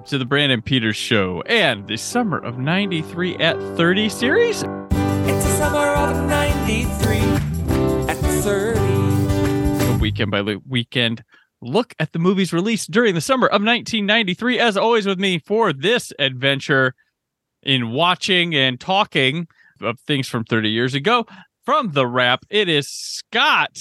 Welcome to the Brandon Peters Show and the Summer of 93 at 30 series. It's the summer of 93 at 30. A weekend by weekend look at the movies released during the summer of 1993. As always, with me for this adventure in watching and talking of things from 30 years ago. From the wrap, it is Scott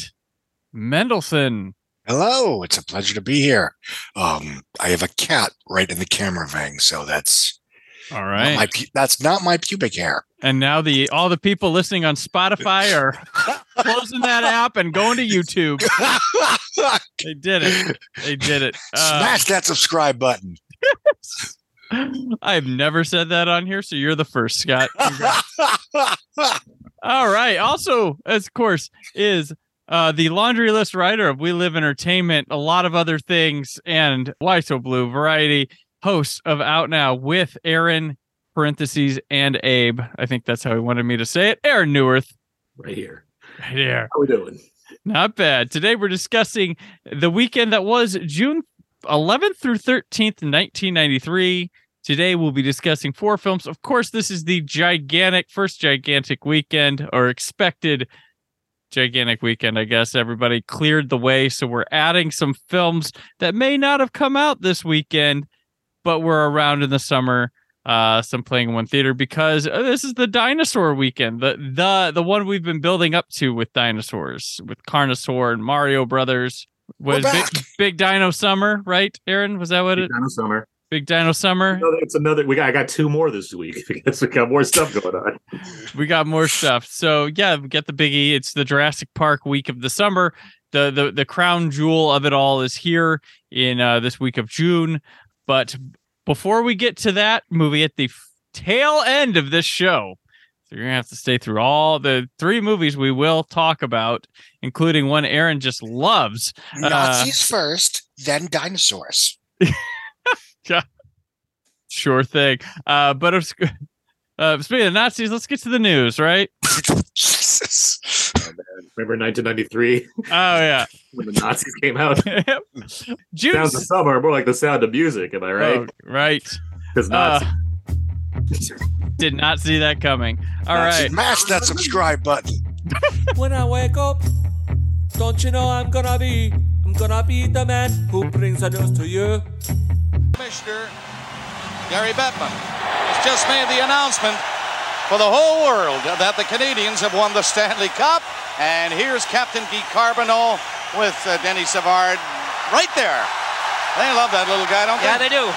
Mendelson. Hello, it's a pleasure to be here. Um, I have a cat right in the camera vang, so that's all right. not pu- that's not my pubic hair. And now the all the people listening on Spotify are closing that app and going to YouTube. They did it. They did it. Uh, Smash that subscribe button. I've never said that on here, so you're the first, Scott. All right. Also, as of course, is uh, the laundry list writer of We Live Entertainment, a lot of other things, and Why So Blu Variety, host of Out Now with Aaron parentheses and Abe. I think that's how he wanted me to say it. Aaron Neuwirth. right here. Right here. How we doing? Not bad. Today we're discussing the weekend that was June 11th through 13th, 1993. Today we'll be discussing four films. Of course, this is the gigantic first gigantic weekend or expected gigantic weekend. I guess everybody cleared the way, so we're adding some films that may not have come out this weekend, but were around in the summer. Uh, some playing in one theater because uh, this is the dinosaur weekend, the the the one we've been building up to with dinosaurs, with Carnosaur and Mario Brothers. Was big, big Dino Summer, right, Aaron? Was that what it? Dino summer. Big Dino Summer. Another- It's another. We got. I got two more this week because we got more stuff going on. we got more stuff. So yeah, we get the biggie. It's the Jurassic Park week of the summer. The the the crown jewel of it all is here in uh, this week of June. But before we get to that movie at the f- tail end of this show, so you're gonna have to stay through all the three movies we will talk about, including one Aaron just loves. Nazis first, then dinosaurs. Sure thing. Uh, but of, uh, speaking of Nazis, let's get to the news, right? Jesus. Remember 1993 Oh yeah. when the Nazis came out? June. Sounds of summer, more like the sound of music. Am I right? Oh, right. Because Uh, did not see that coming. All right. Smash that subscribe button. When I wake up, don't you know I'm gonna be, I'm gonna be the man who brings the news to you. Commissioner Gary Bettman has just made the announcement for the whole world that the Canadiens have won the Stanley Cup. And here's Captain Guy Carbonneau with uh, Denis Savard right there. They love that little guy, don't they? Yeah, they do.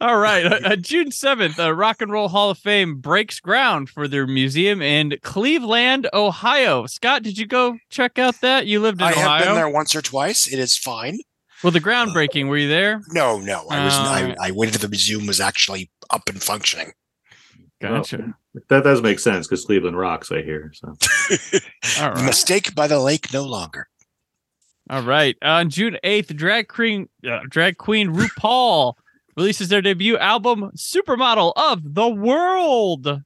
All right. Uh, uh, June 7th, uh, Rock and Roll Hall of Fame breaks ground for their museum in Cleveland, Ohio. Scott, did you go check out that? You lived in I Ohio. I have been there once or twice. It is fine. Well, the uh, groundbreaking, were you there? No, no. I was. Oh, I. Uh, I waited till the museum was actually up and functioning. Gotcha. That does make sense because Cleveland rocks. I hear. So All right. Mistake by the lake no longer. All right. Uh, on June 8th, drag queen, uh, drag queen RuPaul releases their debut album, Supermodel of the World.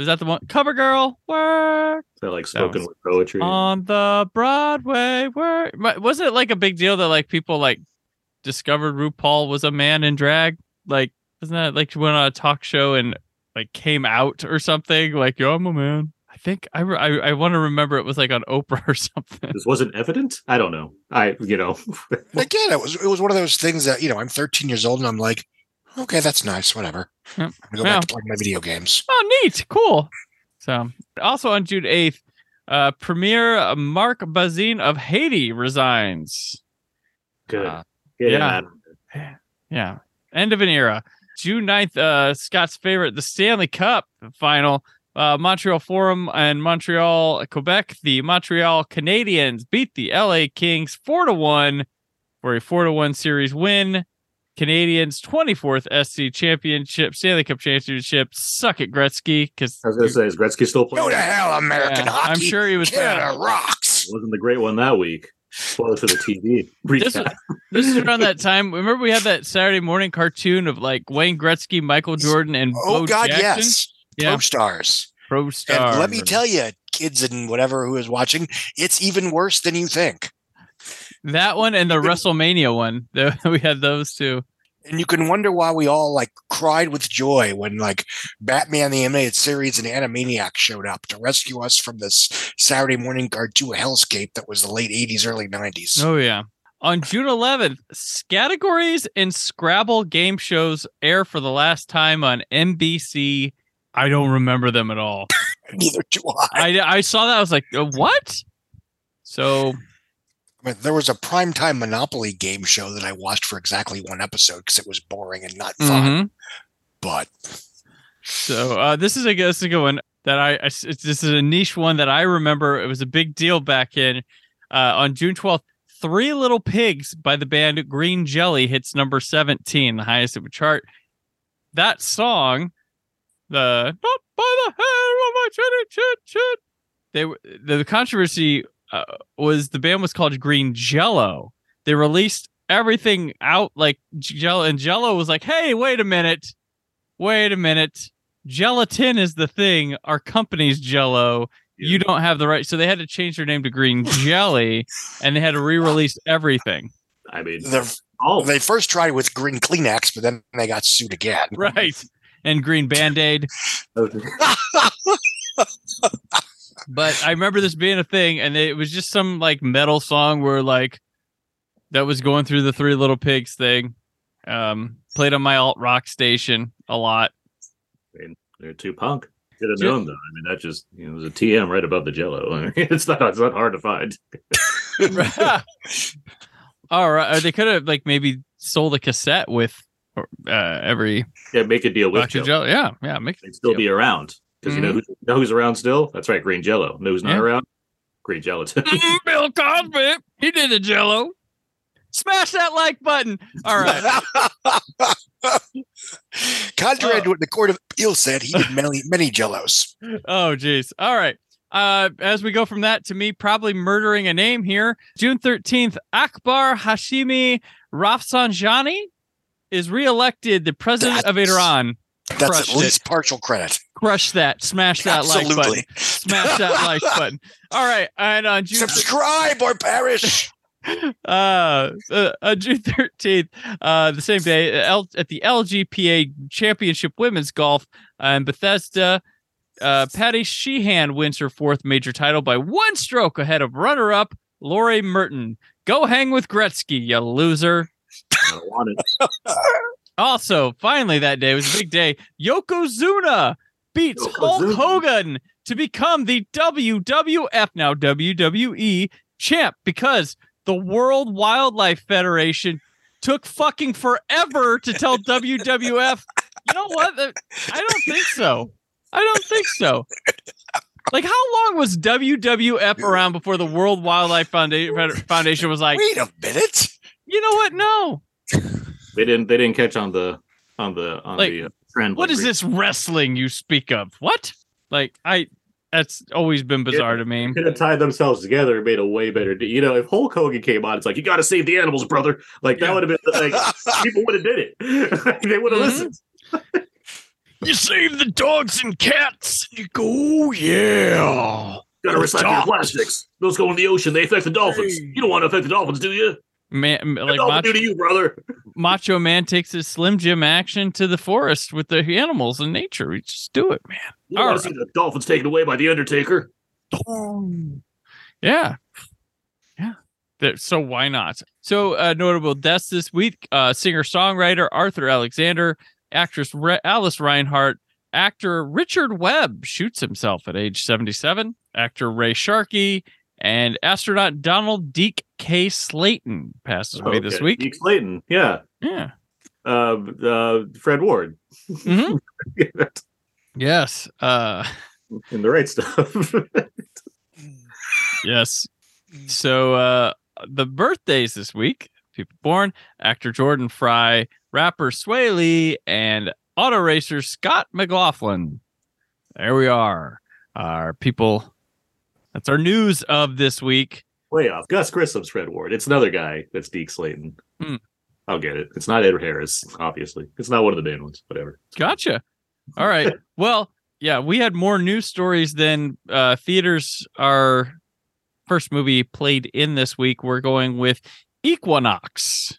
Was that the one? Cover Girl, work is that like spoken was- word poetry. on the Broadway, work. Wasn't it like a big deal that like people like discovered RuPaul was a man in drag? Like, wasn't that like she went on a talk show and like came out or something? Like, yo, I'm a man. I think I re- I, I want to remember it was like on Oprah or something. this wasn't evident. I don't know. I you know. Again, it was. It was one of those things that you know. I'm 13 years old and I'm like, okay, that's nice. Whatever. Yep. I'm gonna go Yeah. back to playing my video games. Oh, neat, cool. So, also on June eighth, uh, Premier Marc Bazin of Haiti resigns. Good. Uh, yeah. him. Yeah, end of an era. June 9th, uh, Scott's favorite, the Stanley Cup final. Uh, Montreal Forum and Montreal, Quebec. The Montreal Canadiens beat the LA Kings four to one for a four to one series win. Canadiens 24th SC Championship, Stanley Cup Championship. Suck it, Gretzky, because I was gonna say, is Gretzky still playing? Go to hell, American Yeah, hockey. I'm sure he was Canada bad. rocks. wasn't the great one that week. Spoiler for the TV. This, recap. this is around that time. Remember, we had that Saturday morning cartoon of like Wayne Gretzky, Michael Jordan, and Oh Bo God, Jackson? yes. Yeah. Pro stars. Pro star. And let me tell you, kids and whatever who is watching, it's even worse than you think. That one and the WrestleMania one. We had those two. And you can wonder why we all like cried with joy when like Batman the animated series and Animaniacs showed up to rescue us from this Saturday morning cartoon hellscape that was the late 80s, early 90s. Oh yeah. On June 11th, categories and Scrabble game shows air for the last time on NBC. I don't remember them at all. Neither do I. I I saw that. I was like, uh, what? So I mean, there was a primetime Monopoly game show that I watched for exactly one episode because it was boring and not fun. mhm. But So uh, this is a this is a good one that I, I it's, this is a niche one that I remember. It was a big deal back in uh, on June twelfth. Three Little Pigs by the band Green Jelly hits number seventeen, the highest it would chart. That song, the not by the hair of my chinny chin chin. They were the controversy uh, was the band was called Green Jello. They released everything out like Jello, and Jello was like, "Hey, wait a minute." wait a minute. Gelatin is the thing. Our company's Jello. You don't have the right. So they had to change their name to Green Jelly, and they had to re-release everything. I mean, the, oh, they first tried with Green Kleenex, but then they got sued again. Right. And Green Band Aid. But I remember this being a thing, and it was just some like metal song where like that was going through the Three Little Pigs thing. Um, played on my alt rock station a lot. they're too punk. Should have known though. I mean, that just you know, there's a TM right above the Jello. I mean, it's not it's not hard to find. All right, or they could have like maybe sold a cassette with uh, every Yeah, make a deal with Dr. Jello. Jello. Yeah, yeah, make They'd still be around because you know who, know who's around still. That's right, Green Jello. Know who's not Yeah. around? Green Gelatin. Mm, Bill Cosby. He did the Jello. Smash that like button. All right. Contrary to what the Court of Appeal said, he did many, many jellos. Oh, geez. All right. Uh, as we go from that to me probably murdering a name here, June 13th, Akbar Hashemi Rafsanjani is reelected the president of Iran. That's Crushed at it. least partial credit. Crush that. Smash that like button. Absolutely. Smash that like button. All right. And on June Subscribe or perish. uh, uh, uh, June 13th, uh, the same day, L- at the LGPA Championship Women's Golf uh, in Bethesda, uh, Patty Sheehan wins her fourth major title by one stroke ahead of runner up Lauri Merten. Go hang with Gretzky, you loser. I don't want it. Also, finally, that day was a big day. Yokozuna beats Hulk Hogan to become the WWF, now WWE champ because the World Wildlife Federation took fucking forever to tell WWF, you know what? I don't think so. I don't think so. Like, how long was WWF around before the World Wildlife Foundation was like, Wait a minute. you know what? No. They didn't. They didn't catch on the on the on Like, the uh, trend. What like is Green- this wrestling you speak of? What? Like I that's always been bizarre to me. Could have tied themselves together and made a way better. de- You know, if Hulk Hogan came on, it's like you got to save the animals, brother. Like that Yeah. would have been like people would have did it. they would have Mhm. listened. You save the dogs and cats. And you go, oh, yeah. Got to Oh, recycle your plastics. Those go in the ocean. They affect the dolphins. Hey. You don't want to affect the dolphins, do you? Man, like Macho, to you, brother? Macho Man takes his Slim Jim action to the forest with the animals and nature. We just do it, man. You don't All want to see the dolphins taken away by the Undertaker. Yeah. Yeah. So why not? So uh, notable deaths this week: uh, singer-songwriter Arthur Alexander, actress Re- Alice Reinheart, actor Richard Webb shoots himself at age 77, actor Ray Sharkey, and astronaut Donald Deke K. Slayton passes away this week. Deke Slayton. Yeah. Yeah. uh, uh, Fred Ward. Mhm. Yes. Uh in the right stuff. yes. So uh the birthdays this week, people born, actor Jordan Fry, rapper Swae Lee, and auto racer Scott McLaughlin. There we are. Our people that's our news of this week. Way off. Gus Grissom's Fred Ward. It's another guy that's Deke Slayton. Hmm. I'll get it. It's not Edward Harris, obviously. It's not one of the main ones. Whatever. Gotcha. All right. well, yeah, we had more news stories than uh, theaters. Our first movie played in this week. We're going with Equinox.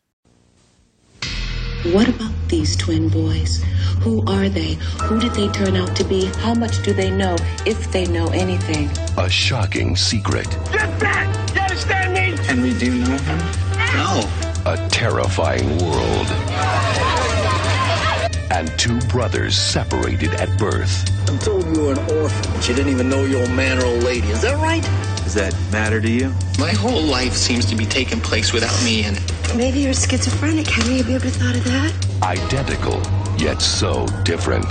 What about these twin boys? Who are they? Who did they turn out to be? How much do they know, if they know anything? A shocking secret. Henry, do know him? No. A terrifying world. And two brothers separated at birth. I'm told you were an orphan, but you didn't even know your old man or old lady. Is that right? Does that matter to you? My whole life seems to be taking place without me in it. Maybe you're schizophrenic, Henry. Have you ever thought of that? Identical, yet so different.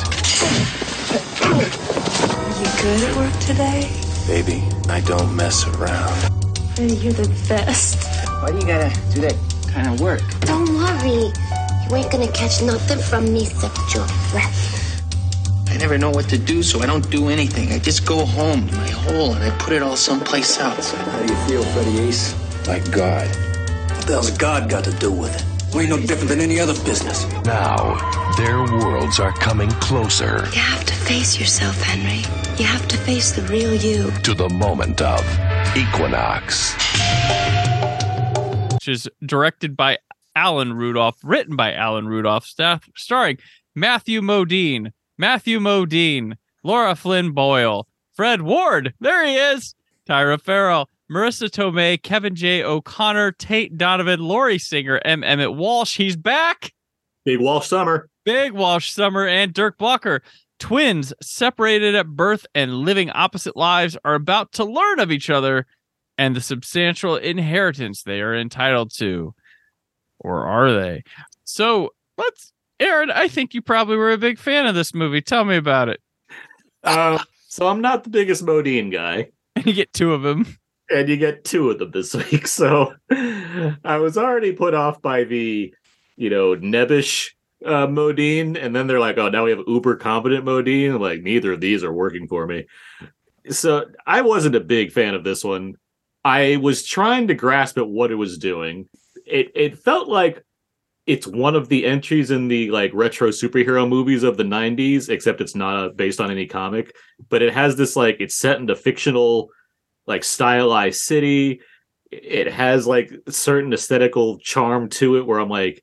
Are you good at work today? Baby, I don't mess around. Henry, you're the best. Why do you gotta do that kind of work? Don't worry. You ain't gonna catch nothing from me except your breath. I never know what to do, so I don't do anything. I just go home to my hole and I put it all someplace else. How do you feel, Freddie Ace? Like God. What the hell's God got to do with it? We ain't no different than any other business. Now, their worlds are coming closer You have to face yourself, Henry. You have to face the real you. to the moment of equinox. which is directed by Alan Rudolph, written by Alan Rudolph, staff starring Matthew Modine, Matthew Modine, Lara Flynn Boyle, Fred Ward, there he is, Tyra Ferrell, Marisa Tomei, Kevin J. O'Connor, Tate Donovan, Lori Singer, M. Emmett Walsh, he's back, Big Walsh Summer. Big Walsh Summer, and Dirk Blocker. Twins separated at birth and living opposite lives are about to learn of each other and the substantial inheritance they are entitled to. Or are they? So let's, Aaron, I think you probably were a big fan of this movie. Tell me about it. Uh, so I'm not the biggest Modine guy. And you get two of them. And you get two of them this week. So I was already put off by the, you know, nebbish uh, Modine, and then they're like, oh, now we have uber competent Modine. Like, neither of these are working for me. So I wasn't a big fan of this one. I was trying to grasp at what it was doing. It it felt like it's one of the entries in the like retro superhero movies of the 90s except it's not uh, based on any comic but it has this like it's set in a fictional like stylized city. It has like certain aesthetical charm to it where i'm like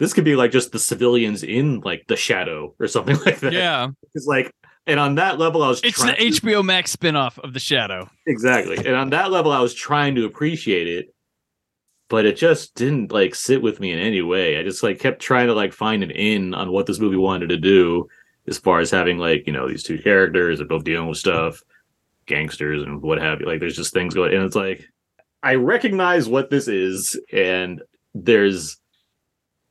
this could be like just the civilians in like the shadow or something like that. Yeah. it's like and on that level i was It's the to- HBO Max spinoff of The Shadow. exactly. And on that level i was trying to appreciate it but it just didn't like sit with me in any way. I just like kept trying to like find an in on what this movie wanted to do as far as having like you know these two characters are both dealing with stuff gangsters and what have you like there's just things going and it's like i recognize what this is and there's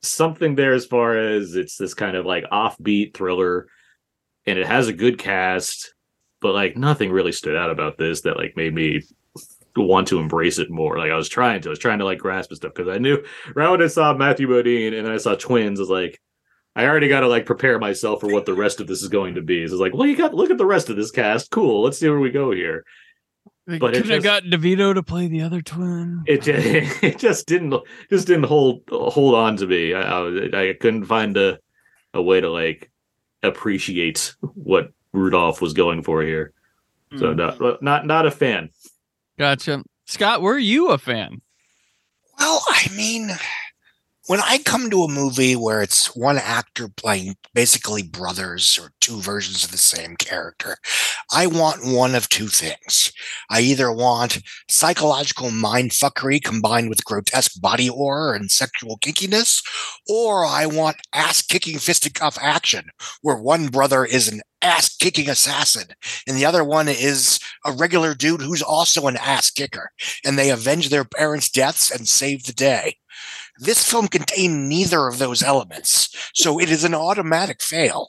something there as far as it's this kind of like offbeat thriller and it has a good cast but like nothing really stood out about this that like made me want to embrace it more. Like I was trying to, I was trying to like grasp at stuff because I knew right when I saw Matthew Modine and then I saw twins, I was like, I already got to like prepare myself for what the rest of this is going to be. So it's like, well, you got look at the rest of this cast. Cool. Let's see where we go here. They But it could have just- got DeVito to play the other twin. It just, it just didn't just didn't hold hold on to me. I I, I couldn't find a a way to like appreciate what Rudolph was going for here. So mm. not not not a fan. Gotcha. Scott, were you a fan? Well, I mean, when I come to a movie where it's one actor playing basically brothers or two versions of the same character, I want one of two things. I either want psychological mindfuckery combined with grotesque body horror and sexual kinkiness, or I want ass kicking fisticuff action where one brother is an ass kicking assassin and the other one is a regular dude who's also an ass kicker and they avenge their parents' deaths and save the day. This film contained neither of those elements, so it is an automatic fail.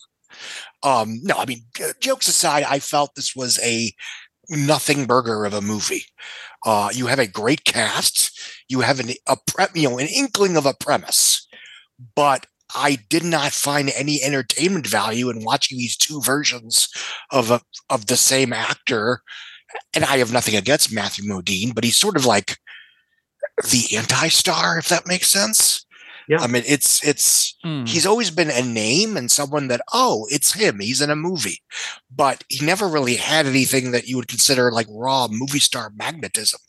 Um, no, I mean, jokes aside, I felt this was a nothing burger of a movie. Uh, you have a great cast. You have an a pre- you know an inkling of a premise, but I did not find any entertainment value in watching these two versions of a, of the same actor. And I have nothing against Matthew Modine, but he's sort of like the anti-star, if that makes sense. Yeah. I mean, it's it's Hmm. he's always been a name and someone that oh, it's him. He's in a movie, but he never really had anything that you would consider like raw movie star magnetism.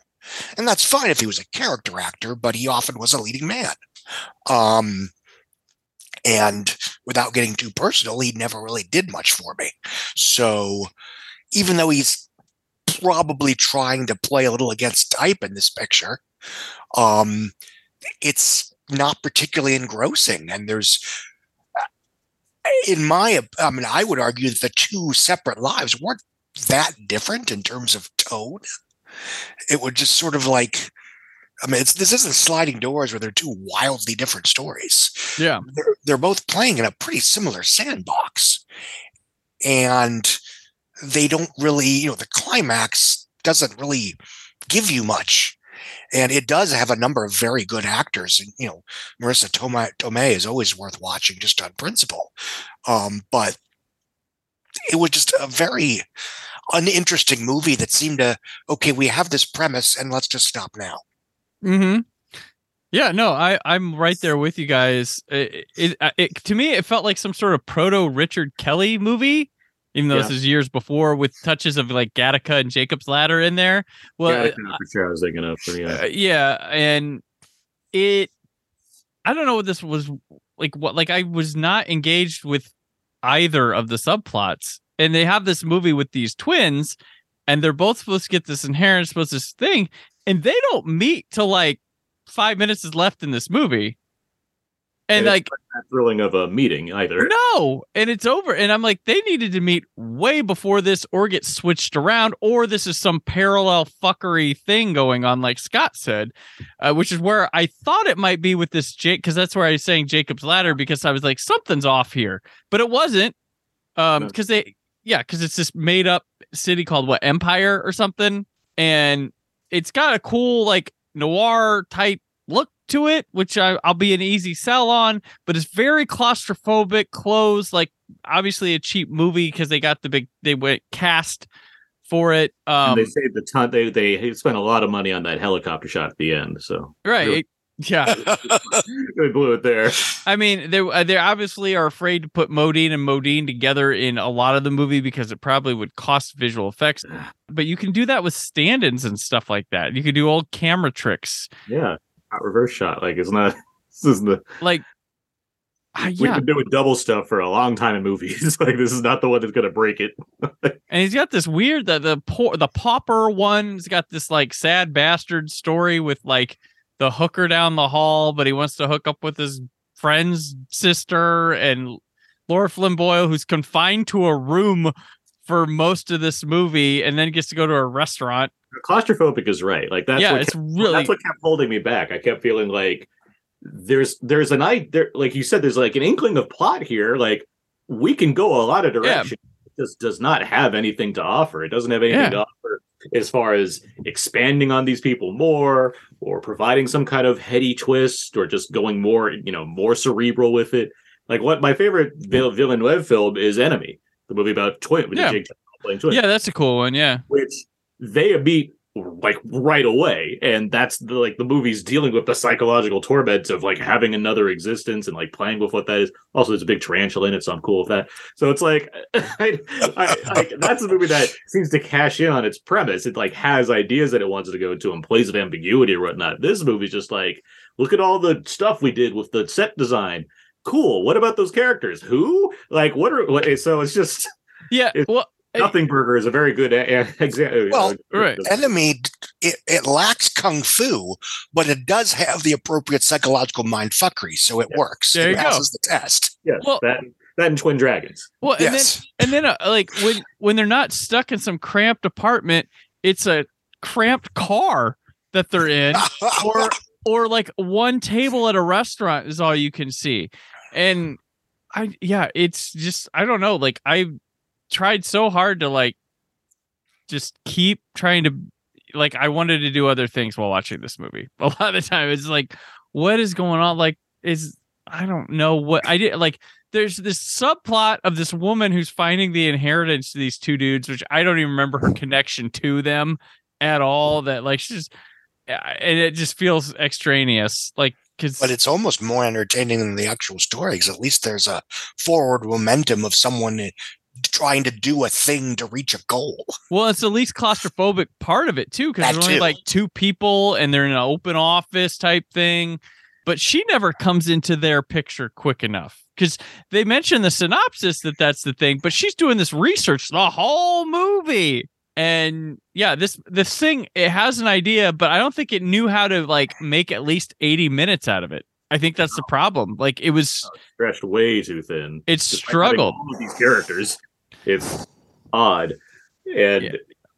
And that's fine if he was a character actor, but he often was a leading man. Um, and without getting too personal, he never really did much for me. So even though he's probably trying to play a little against type in this picture, um, it's not particularly engrossing. And there's, in my, I mean, I would argue that the two separate lives weren't that different in terms of tone. It would just sort of like, I mean, it's, this isn't sliding doors where they're two wildly different stories Yeah. they're, they're both playing in a pretty similar sandbox and they don't really you know the climax doesn't really give you much and it does have a number of very good actors and you know marisa tomei, tomei is always worth watching just on principle um, but it was just a very uninteresting movie that seemed to okay we have this premise and let's just stop now Hmm. Yeah. No, I I'm right there with you guys. It, it, it to me it felt like some sort of proto Richard Kelly movie. Even though this is years before, with touches of like Gattaca and Jacob's Ladder in there. Well, yeah, uh, that's for sure I was thinking of. but yeah. uh, yeah, and it. I don't know what this was like. What like I was not engaged with either of the subplots, and they have this movie with these twins, and they're both supposed to get this inherent supposed this thing, and they don't meet till like five minutes is left in this movie, and it's like thrilling of a meeting either. no, and it's over. And I'm like, they needed to meet way before this or get switched around, or this is some parallel fuckery thing going on, like Scott said, uh, which is where I thought it might be with this Jake, because that's where I was saying Jacob's Ladder, because I was like, something's off here, but it wasn't. Um, No. because they, yeah, because it's this made up city called what Empire or something, and it's got a cool like noir type to it, which I, I'll be an easy sell on but it's very claustrophobic, closed. Like obviously a cheap movie because they got the big they went cast for it. And Um, they saved a ton. They they spent a lot of money on that helicopter shot at the end. So right? really- Yeah, they blew it there. I mean they uh, they obviously are afraid to put Modine and Modine together in a lot of the movie because it probably would cost visual effects. But you can do that with stand-ins and stuff like that. You can do old camera tricks, Yeah, hot reverse shot. Like it's not. This isn't the. like. Uh, We've been doing double stuff for a long time in movies. like this is not the one that's gonna break it. and he's got this weird the the poor the pauper one's got this like sad bastard story with like the hooker down the hall, but he wants to hook up with his friend's sister and Lara Flynn Boyle, who's confined to a room for most of this movie, and then gets to go to a restaurant. Claustrophobic is right. Like that's yeah, what it's kept, really that's what kept holding me back. I kept feeling like there's there's an I there like you said there's like an inkling of plot here. Like we can go a lot of directions. It just does not have anything to offer. It doesn't have anything Yeah. to offer as far as expanding on these people more or providing some kind of heady twist or just going more you know more cerebral with it. Like what my favorite Vill- Villeneuve film is Enemy, the movie about twin Yeah. Jake playing twins yeah, that's a cool one. Yeah, which they beat like right away and that's the, like the movie's dealing with the psychological torment of like having another existence and like playing with what that is. Also there's a big tarantula in it so i'm cool with that. So it's like I, I, I, that's a movie that seems to cash in on its premise. It like has ideas that it wants to go into and plays with ambiguity or whatnot. This movie's just like look at all the stuff we did with the set design cool what about those characters who like what are what so it's just yeah. It- well, Nothing Burger is a very good eh, eh, example. Uh, well, uh, right. Uh, Enemy, it, it lacks kung fu, but it does have the appropriate psychological mind fuckery, so it works. There it you go. passes the test. Yes, Well- that that and Twin Dragons. Well, and Yes. then and then uh, like when when they're not stuck in some cramped apartment, it's a cramped car that they're in, or or like one table at a restaurant is all you can see. And I yeah, it's just I don't know, like I tried so hard to like just keep trying to like I wanted to do other things while watching this movie. A lot of the time it's like what is going on like is I don't know what I did like there's this subplot of this woman who's finding the inheritance to these two dudes which I don't even remember her connection to them at all that like she's and it just feels extraneous like because but it's almost more entertaining than the actual story because at least there's a forward momentum of someone eh, trying to do a thing to reach a goal. Well, it's the least claustrophobic part of it too, because there's only too. like two people and they're in an open office type thing. But she never comes into their picture quick enough because they mention the synopsis that that's the thing, but she's doing this research the whole movie. And yeah, this this thing it has an idea, but I don't think it knew how to like make at least 80 minutes out of it. I think that's the problem. Like it was oh, stretched way too thin. By struggled. These characters, it's odd, and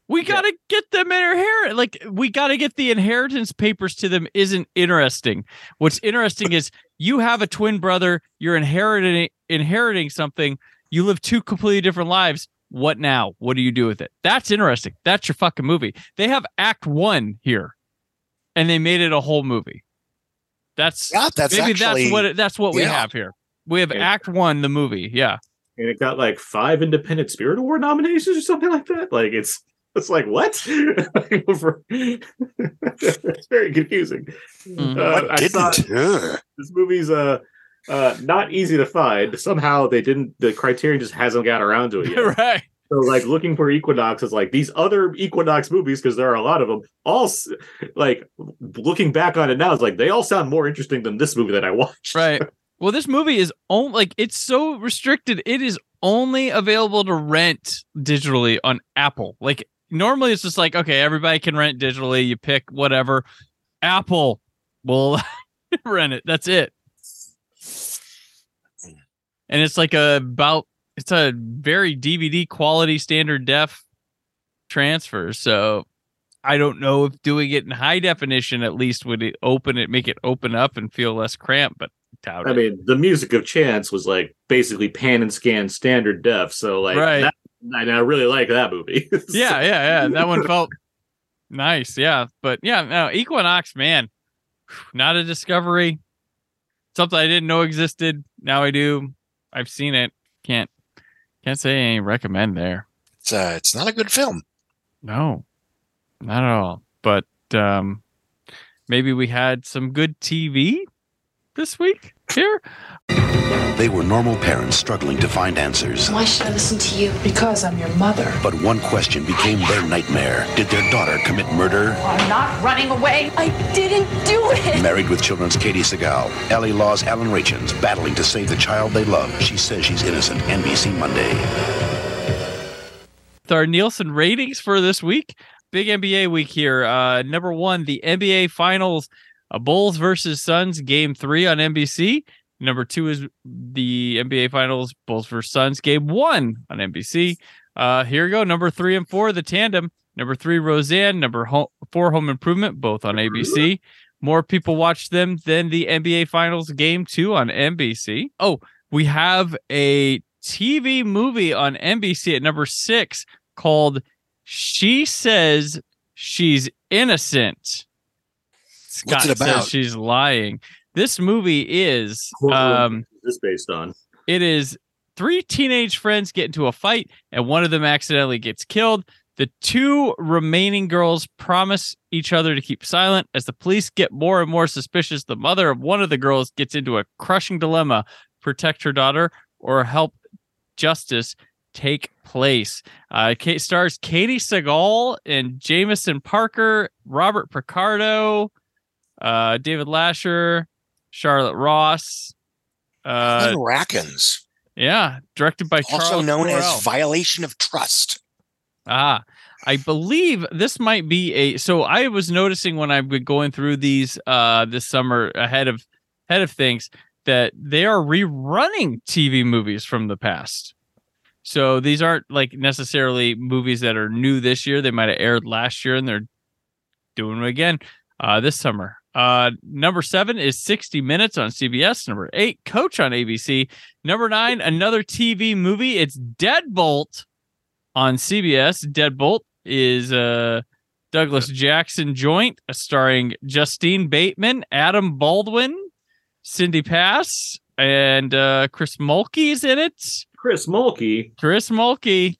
We gotta get them in inherit. Like we gotta get the inheritance papers to them. Isn't interesting. What's interesting is you have a twin brother. You're inheriting inheriting something. You live two completely different lives. What now? What do you do with it? That's interesting. That's your fucking movie. They have Act One here, and they made it a whole movie. That's Yeah, that's maybe actually- that's what it, that's what we have here. We have Act One, the movie. Yeah. and it got like five independent Spirit Award nominations or something like that. Like it's it's like what? It's very confusing. Mm-hmm. Uh, What I didn't? Ugh. this movie's uh uh not easy to find. Somehow they didn't. The Criterion just hasn't got around to it yet. right. So like looking for Equinox is like these other Equinox movies because there are a lot of them. All like looking back on it now is like they all sound more interesting than this movie that I watched. Right. Well, this movie is only like it's so restricted. It is only available to rent digitally on Apple. Like normally it's just like okay, everybody can rent digitally. You pick whatever. Apple will rent it. That's it. And it's like a about it's a very DVD quality standard def transfer. So I don't know if doing it in high definition at least would it open it, make it open up and feel less cramped, but doubt I it. mean, the music of Chance was like basically pan and scan standard def. So like, Right. that, and I really like that movie. yeah, yeah, yeah. That one felt nice. Yeah, but yeah, no, Equinox, man, not a discovery. Something I didn't know existed. Now I do. I've seen it. Can't can't say I recommend there. It's uh, it's not a good film. No, not at all. But um, maybe we had some good TV this week here. They were normal parents struggling to find answers. Why should I listen to you? Because I'm your mother. But one question became their nightmare. Did their daughter commit murder? I'm not running away. I didn't do it. Married with Children's Katey Sagal, L.A. Law's Alan Rachins, battling to save the child they love. She says she's innocent. NBC Monday. with our Nielsen ratings for this week. Big NBA week here. Uh, number one, the NBA Finals, uh, Bulls versus Suns, Game Three on NBC. Number two is the NBA Finals, Bulls versus Suns, Game One on NBC. Uh, here we go. Number three and four, the tandem. Number three, Roseanne. Number ho- four, Home Improvement, both on ABC. More people watch them than the NBA Finals Game Two on NBC. Oh, we have a TV movie on NBC at number six called She Says She's Innocent. Scott What's it about? says she's lying. This movie is um this is based on? it is three teenage friends get into a fight and one of them accidentally gets killed. The two remaining girls promise each other to keep silent. As the police get more and more suspicious, the mother of one of the girls gets into a crushing dilemma protect her daughter or help justice take place. Uh, Kate stars Katey Sagal and Jameson Parker, Robert Picardo, uh, David Lascher, Charlotte Ross. Uh, Glenn Rackins, yeah, directed by also Charles known Correll. as Violation of Trust. Ah, I believe this might be a. So I was noticing when I've been going through these uh this summer ahead of ahead of things that they are rerunning TV movies from the past. So these aren't like necessarily movies that are new this year. They might have aired last year and they're doing them again. uh, this summer. Uh, number seven is 60 Minutes on CBS. Number eight, Coach on ABC. Number nine, another TV movie. It's Deadbolt on CBS. Deadbolt is uh Douglas Jackson joint uh, starring Justine Bateman, Adam Baldwin, Cindy Pass, and uh Chris Mulkey's in it. Chris Mulkey. Chris Mulkey.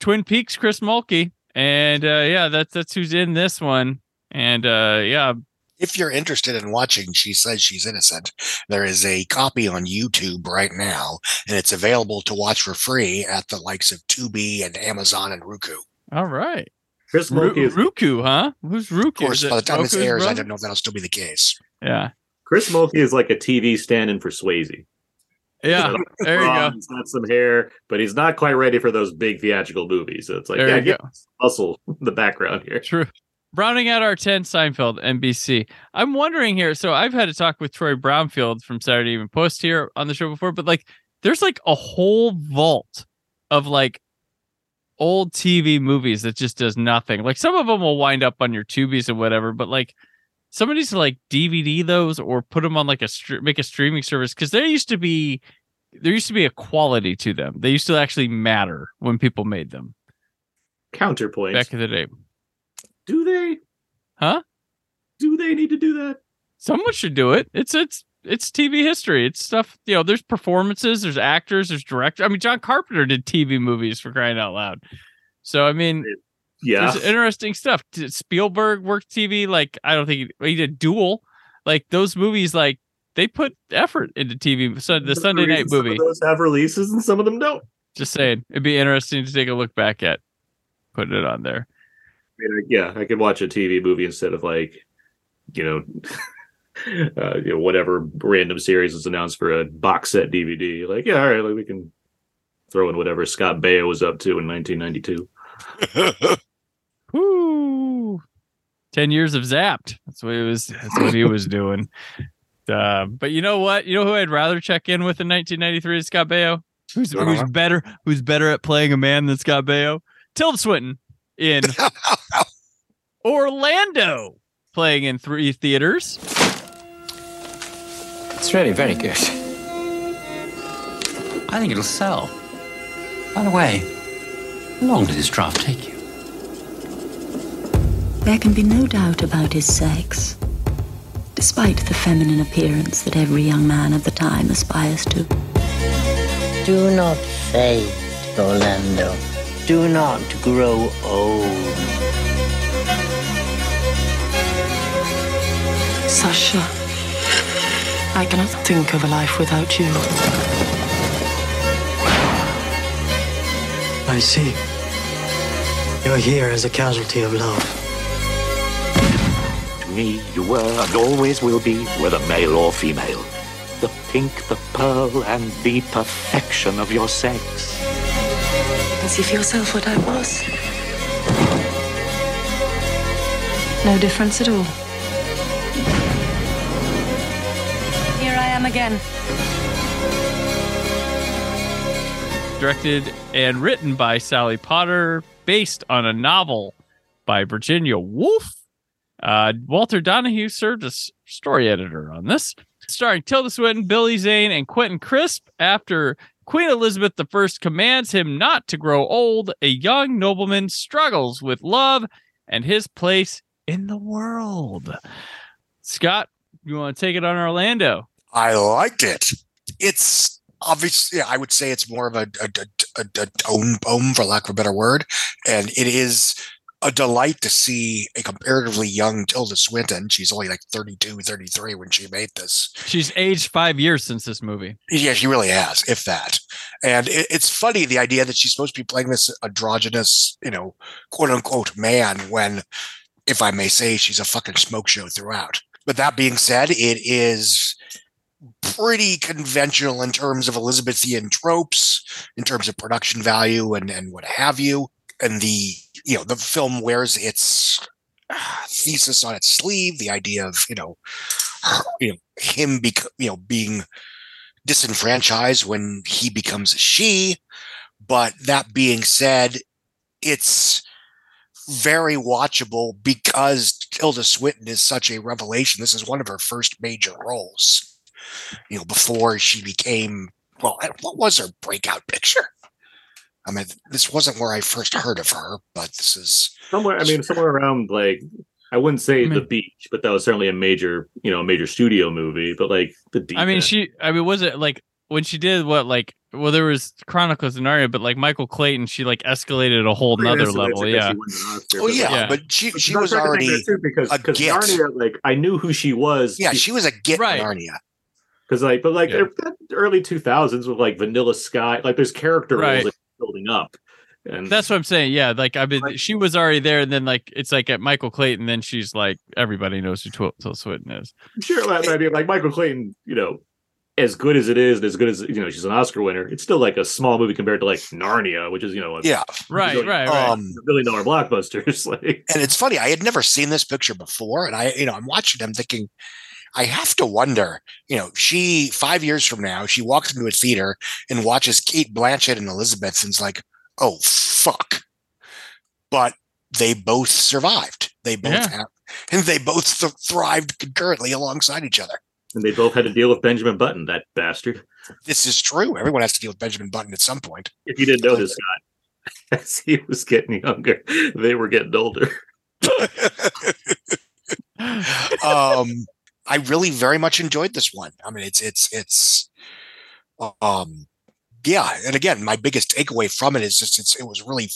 Twin Peaks Chris Mulkey. And uh yeah, that's that's who's in this one. And uh yeah, If you're interested in watching She Says She's Innocent, there is a copy on YouTube right now, and it's available to watch for free at the likes of Tubi and Amazon and Roku. all right. Chris Ru- Mulkey is Ruku, huh? Who's Ruku? Of course, Is by the time this Goku's airs, I don't know if that'll still be the case. Yeah. Chris Mulkey is like a TV stand-in for Swayze. Yeah. There you go. He's got some hair, but he's not quite ready for those big theatrical movies. So it's like, There yeah, you get go. muscle in the background here. True. Rounding out our 10, Seinfeld, NBC. I'm wondering here. So I've had a talk with Troy Brownfield from Saturday Evening Post here on the show before, but like there's like a whole vault of like old TV movies that just does nothing. Like some of them will wind up on your tubies and whatever, but like somebody needs to like DVD those or put them on like a str- make a streaming service because there used to be there used to be a quality to them. They used to actually matter when people made them Counterpoint. back in the day. Do they? Huh? Do they need to do that? Someone should do it. It's it's it's TV history. It's stuff, you know, there's performances, there's actors, there's director. I mean, John Carpenter did TV movies for crying out loud. So I mean, Yeah. there's interesting stuff. Did Spielberg worked TV like I don't think he, he did Duel. Like those movies like they put effort into TV. So the Sunday night Some of movie. those have releases and some of them don't. Just saying. It'd be interesting to take a look back at putting it on there. I mean, like, yeah, I could watch a TV movie instead of like, you know, uh, you know, whatever random series is announced for a box set DVD. Like, yeah, all right, like we can throw in whatever Scott Baio was up to in 1992. Woo! Ten years of Zapped. That's what it was. That's what he was doing. Uh, but you know what? You know who I'd rather check in with in 1993 is Scott Baio. Who's who's Uh-huh. better? Who's better at playing a man than Scott Baio? Tilda Swinton in Orlando, playing in three theaters. It's really very good. I think it'll sell. By the way, how long did this draft take you? There can be no doubt about his sex, despite the feminine appearance that every young man of the time aspires to. Do not fade, Orlando. Do not grow old. Sasha, I cannot think of a life without you. I see. You're here as a casualty of love. To me, you were and always will be, whether male or female. The pink, the pearl, and the perfection of your sex. Can see for yourself what I was. No difference at all. Here I am again. directed and written by Sally Potter, based on a novel by Virginia Woolf. Uh, Walter Donohue served as story editor on this, starring Tilda Swinton, Billy Zane, and Quentin Crisp. After Queen Elizabeth I commands him not to grow old, a young nobleman struggles with love and his place in the world. Scott, you want to take it on Orlando? I liked it. It's obviously, I would say it's more of a, a, a, a, for lack of a better word. And it is a delight to see a comparatively young Tilda Swinton. She's only like 32, 33 when she made this. She's aged five years since this movie. Yeah, she really has, if that. And it, it's funny the idea that she's supposed to be playing this androgynous, you know, quote unquote man when, if I may say, she's a fucking smoke show throughout. But that being said, it is pretty conventional in terms of Elizabethan tropes, in terms of production value and, and what have you. And the, you know, the film wears its uh, thesis on its sleeve, the idea of, you know, you know, him, bec- you know, being disenfranchised when he becomes a she. But that being said, it's very watchable because Tilda Swinton is such a revelation. This is one of her first major roles. You know, before she became well, what was her breakout picture? I mean, this wasn't where I first heard of her, but this is somewhere. I mean, somewhere around like I wouldn't say the beach, but that was certainly a major, you know, a major studio movie. But like the deep. I mean, End. she. I mean, was it like when she did what? Like, well, there was Chronicles of Narnia, but like Michael Clayton, she like escalated a whole Yeah, nother level. that's- I guess Yeah. she won an Oscar, Oh but, yeah, Yeah. but she But she I'm was trying already too, because a because git. Narnia, like I knew who she was. yeah, she was a git Right. Narnia. because like, but like Yeah. early two thousands with like Vanilla Sky, like there's character Right. roles that are building up, and That's what I'm saying. Yeah, like I mean, she was already there, and then like it's like at Michael Clayton, then she's like everybody knows who Til- Tilda Swinton is. sure, like, I mean, like Michael Clayton, you know, as good as it is, and as good as you know, she's an Oscar winner. It's still like a small movie compared to like Narnia, which is you know, a Yeah, Right, billion- right, right. um, billion dollar blockbusters. like, and it's funny. I had never seen this picture before, and I, you know, I'm watching. I'm thinking, I have to wonder. You know, she five years from now, she walks into a theater and watches Cate Blanchett and Elizabeth, and's like, "Oh fuck!" But they both survived. They both Yeah. have, and they both th- thrived concurrently alongside each other. and they both had to deal with Benjamin Button, that bastard. This is true. Everyone has to deal with Benjamin Button at some point. If you didn't know this, Scott, as he was getting younger, they were getting older. um i really very much enjoyed this one i mean it's it's it's um yeah and again my biggest takeaway from it is just it's it was really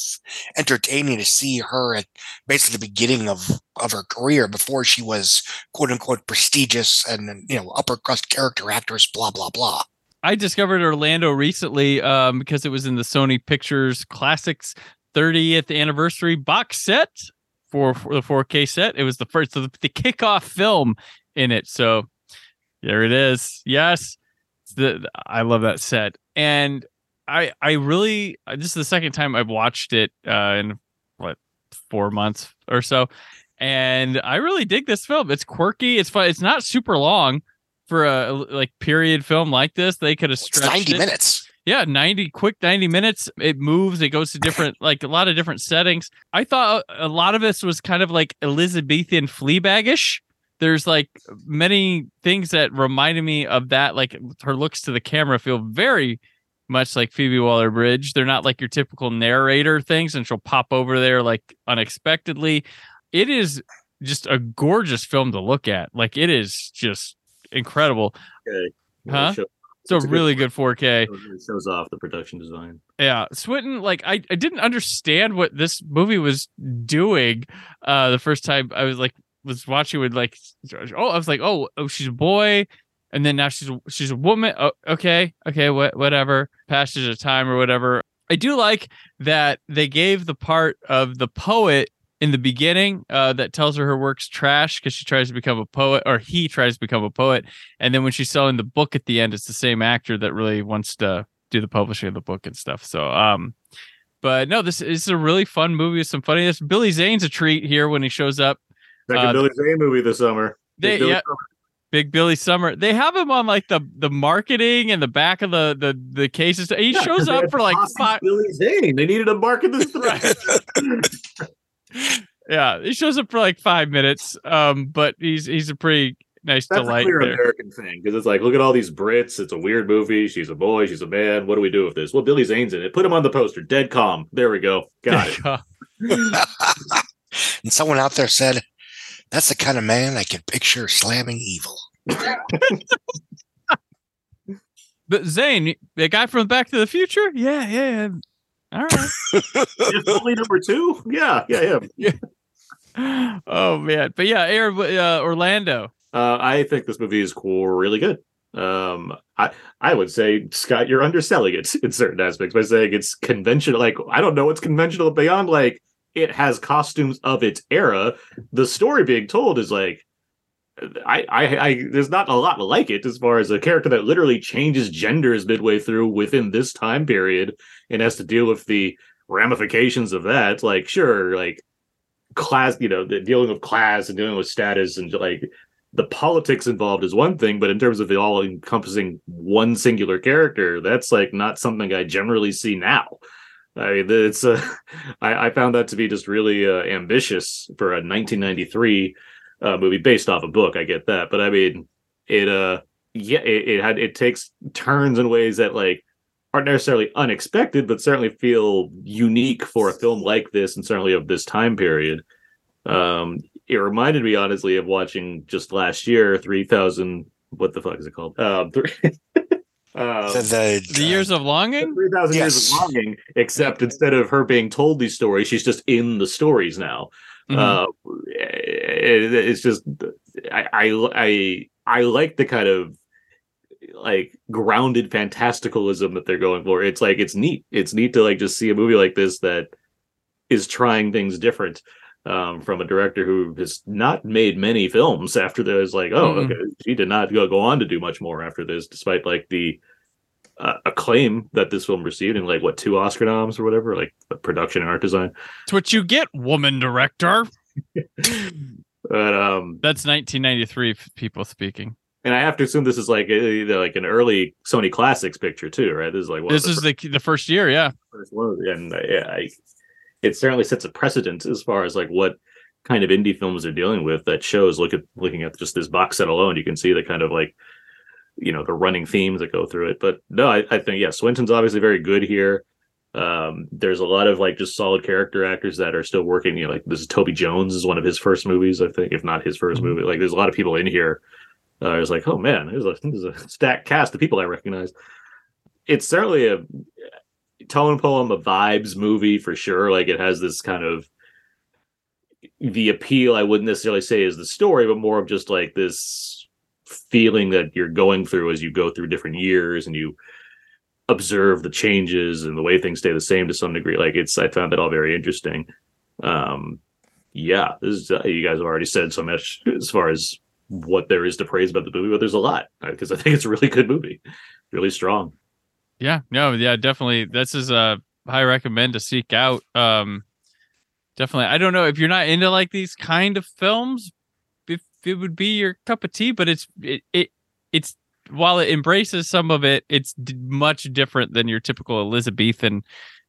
entertaining to see her at basically the beginning of of her career before she was quote unquote prestigious and you know upper crust character actress blah blah blah I discovered Orlando recently um, because it was in the Sony Pictures Classics 30th anniversary box set for, for the 4K set. It was the first, the, the kickoff film in it. So there it is. Yes, the I love that set, and I I really this is the second time I've watched it uh, in what four months or so, and I really dig this film. It's quirky. It's fun. It's not super long for a like period film like this. They could have stretched it's stretched 90 it. minutes Yeah, 90 quick 90 minutes. It moves, it goes to different like a lot of different settings. I thought a lot of this was kind of like Elizabethan Fleabagish. There's like many things that reminded me of that like her looks to the camera feel very much like Phoebe Waller-Bridge. They're not like your typical narrator things and she'll pop over there like unexpectedly. It is just a gorgeous film to look at. Like it is just incredible. Okay. Huh? Show- It's a It's a good really good 4K. It shows off the production design. Yeah, Swinton, like I, I didn't understand what this movie was doing uh the first time I was like was watching with like oh I was like oh oh she's a boy and then now she's she's a woman oh, okay okay what whatever passage of time or whatever I do like that they gave the part of the poet in the beginning uh that tells her her work's trash because she tries to become a poet or he tries to become a poet and then when she's selling the book at the end it's the same actor that really wants to do the publishing of the book and stuff. So um but no, this is a really fun movie with some funniness. Billy Zane's a treat here when he shows up. Second Uh, Billy Zane movie this summer. They, Big Billy yeah, Summer. Big Billy Summer. They have him on like the the marketing and the back of the the the cases. He Yeah, shows 'cause they up for like five. Billy Zane. They needed to market this. Yeah, he shows up for like five minutes. Um, but he's he's a pretty nice That's a delight clear there. American thing because it's like, look at all these Brits. It's a weird movie. She's a boy. She's a man. What do we do with this? Well, Billy Zane's in it. Put him on the poster. Dead calm. There we go. Got it. and someone out there said that's the kind of man i can picture slamming evil But Zane, the guy from Back to the Future, yeah, yeah, yeah. All right. If only number two. Yeah, yeah, yeah. oh man, but yeah, Air uh, Orlando. Uh, I think this movie is cool, really good. Um, I I would say Scott, you're underselling it in certain aspects by saying it's conventional. Like I don't know what's conventional beyond like it has costumes of its era. The story being told is like I, I, I, there's not a lot like it as far as a character that literally changes genders midway through within this time period and has to deal with the ramifications of that. Like, sure, like class, you know, the dealing with class and dealing with status and like the politics involved is one thing, but in terms of it all encompassing one singular character, that's like not something I generally see now. I mean, it's uh, I, I found that to be just really uh, ambitious for a 1993 uh, movie based off a book. I get that, but I mean, it uh, yeah, it, it had it takes turns in ways that like aren't necessarily unexpected, but certainly feel unique for a film like this, and certainly of this time period. Um, it reminded me honestly of watching just last year 3000 what the fuck is it called um, three, um, the, The years of longing. Three thousand years of longing, except instead of her being told these stories, she's just in the stories now. Mhm. Uh, it- it's just I, I I I like the kind of like grounded fantasticalism that they're going for. It's like it's neat. It's neat to like just see a movie like this that is trying things different um, from a director who has not made many films after this. Like, oh, Mm-mm. okay, she did not go go on to do much more after this, despite like the uh, acclaim that this film received and like what two Oscar noms or whatever, like production and art design. It's what you get, woman director. But um, That's 1993 people speaking. and I have to assume this is like a, like an early Sony Classics picture too, right? This is like This is the the first year, yeah. first one, and uh, yeah, I, it certainly sets a precedent as far as like what kind of indie films they're dealing with. That shows look at looking at just this box set alone, you can see the kind of like you know the running themes that go through it. But no, I, I think yeah, Swinton's obviously very good here. Um, there's a lot of like just solid character actors that are still working. You know, like this is Toby Jones is one of his first movies, I think, if not his 1st movie. Like there's a lot of people in here. Uh, I was like, oh man, there's a there's a stacked cast of people I recognize. It's certainly a tone poem, a vibes movie for sure. Like it has this kind of the appeal. I wouldn't necessarily say is the story, but more of just like this feeling that you're going through as you go through different years and you observe the changes and the way things stay the same to some degree. Like it's, I found that all very interesting. Um, yeah, this is, uh, you guys have already said so much as far as what there is to praise about the movie, but there's a lot because I think it's a really good movie, really strong. Yeah, no, yeah, definitely. This is a high recommend to seek out. Um, definitely. I don't know if you're not into like these kind of films, if it would be your cup of tea, but it's it, it it's while it embraces some of it, it's d- much different than your typical Elizabethan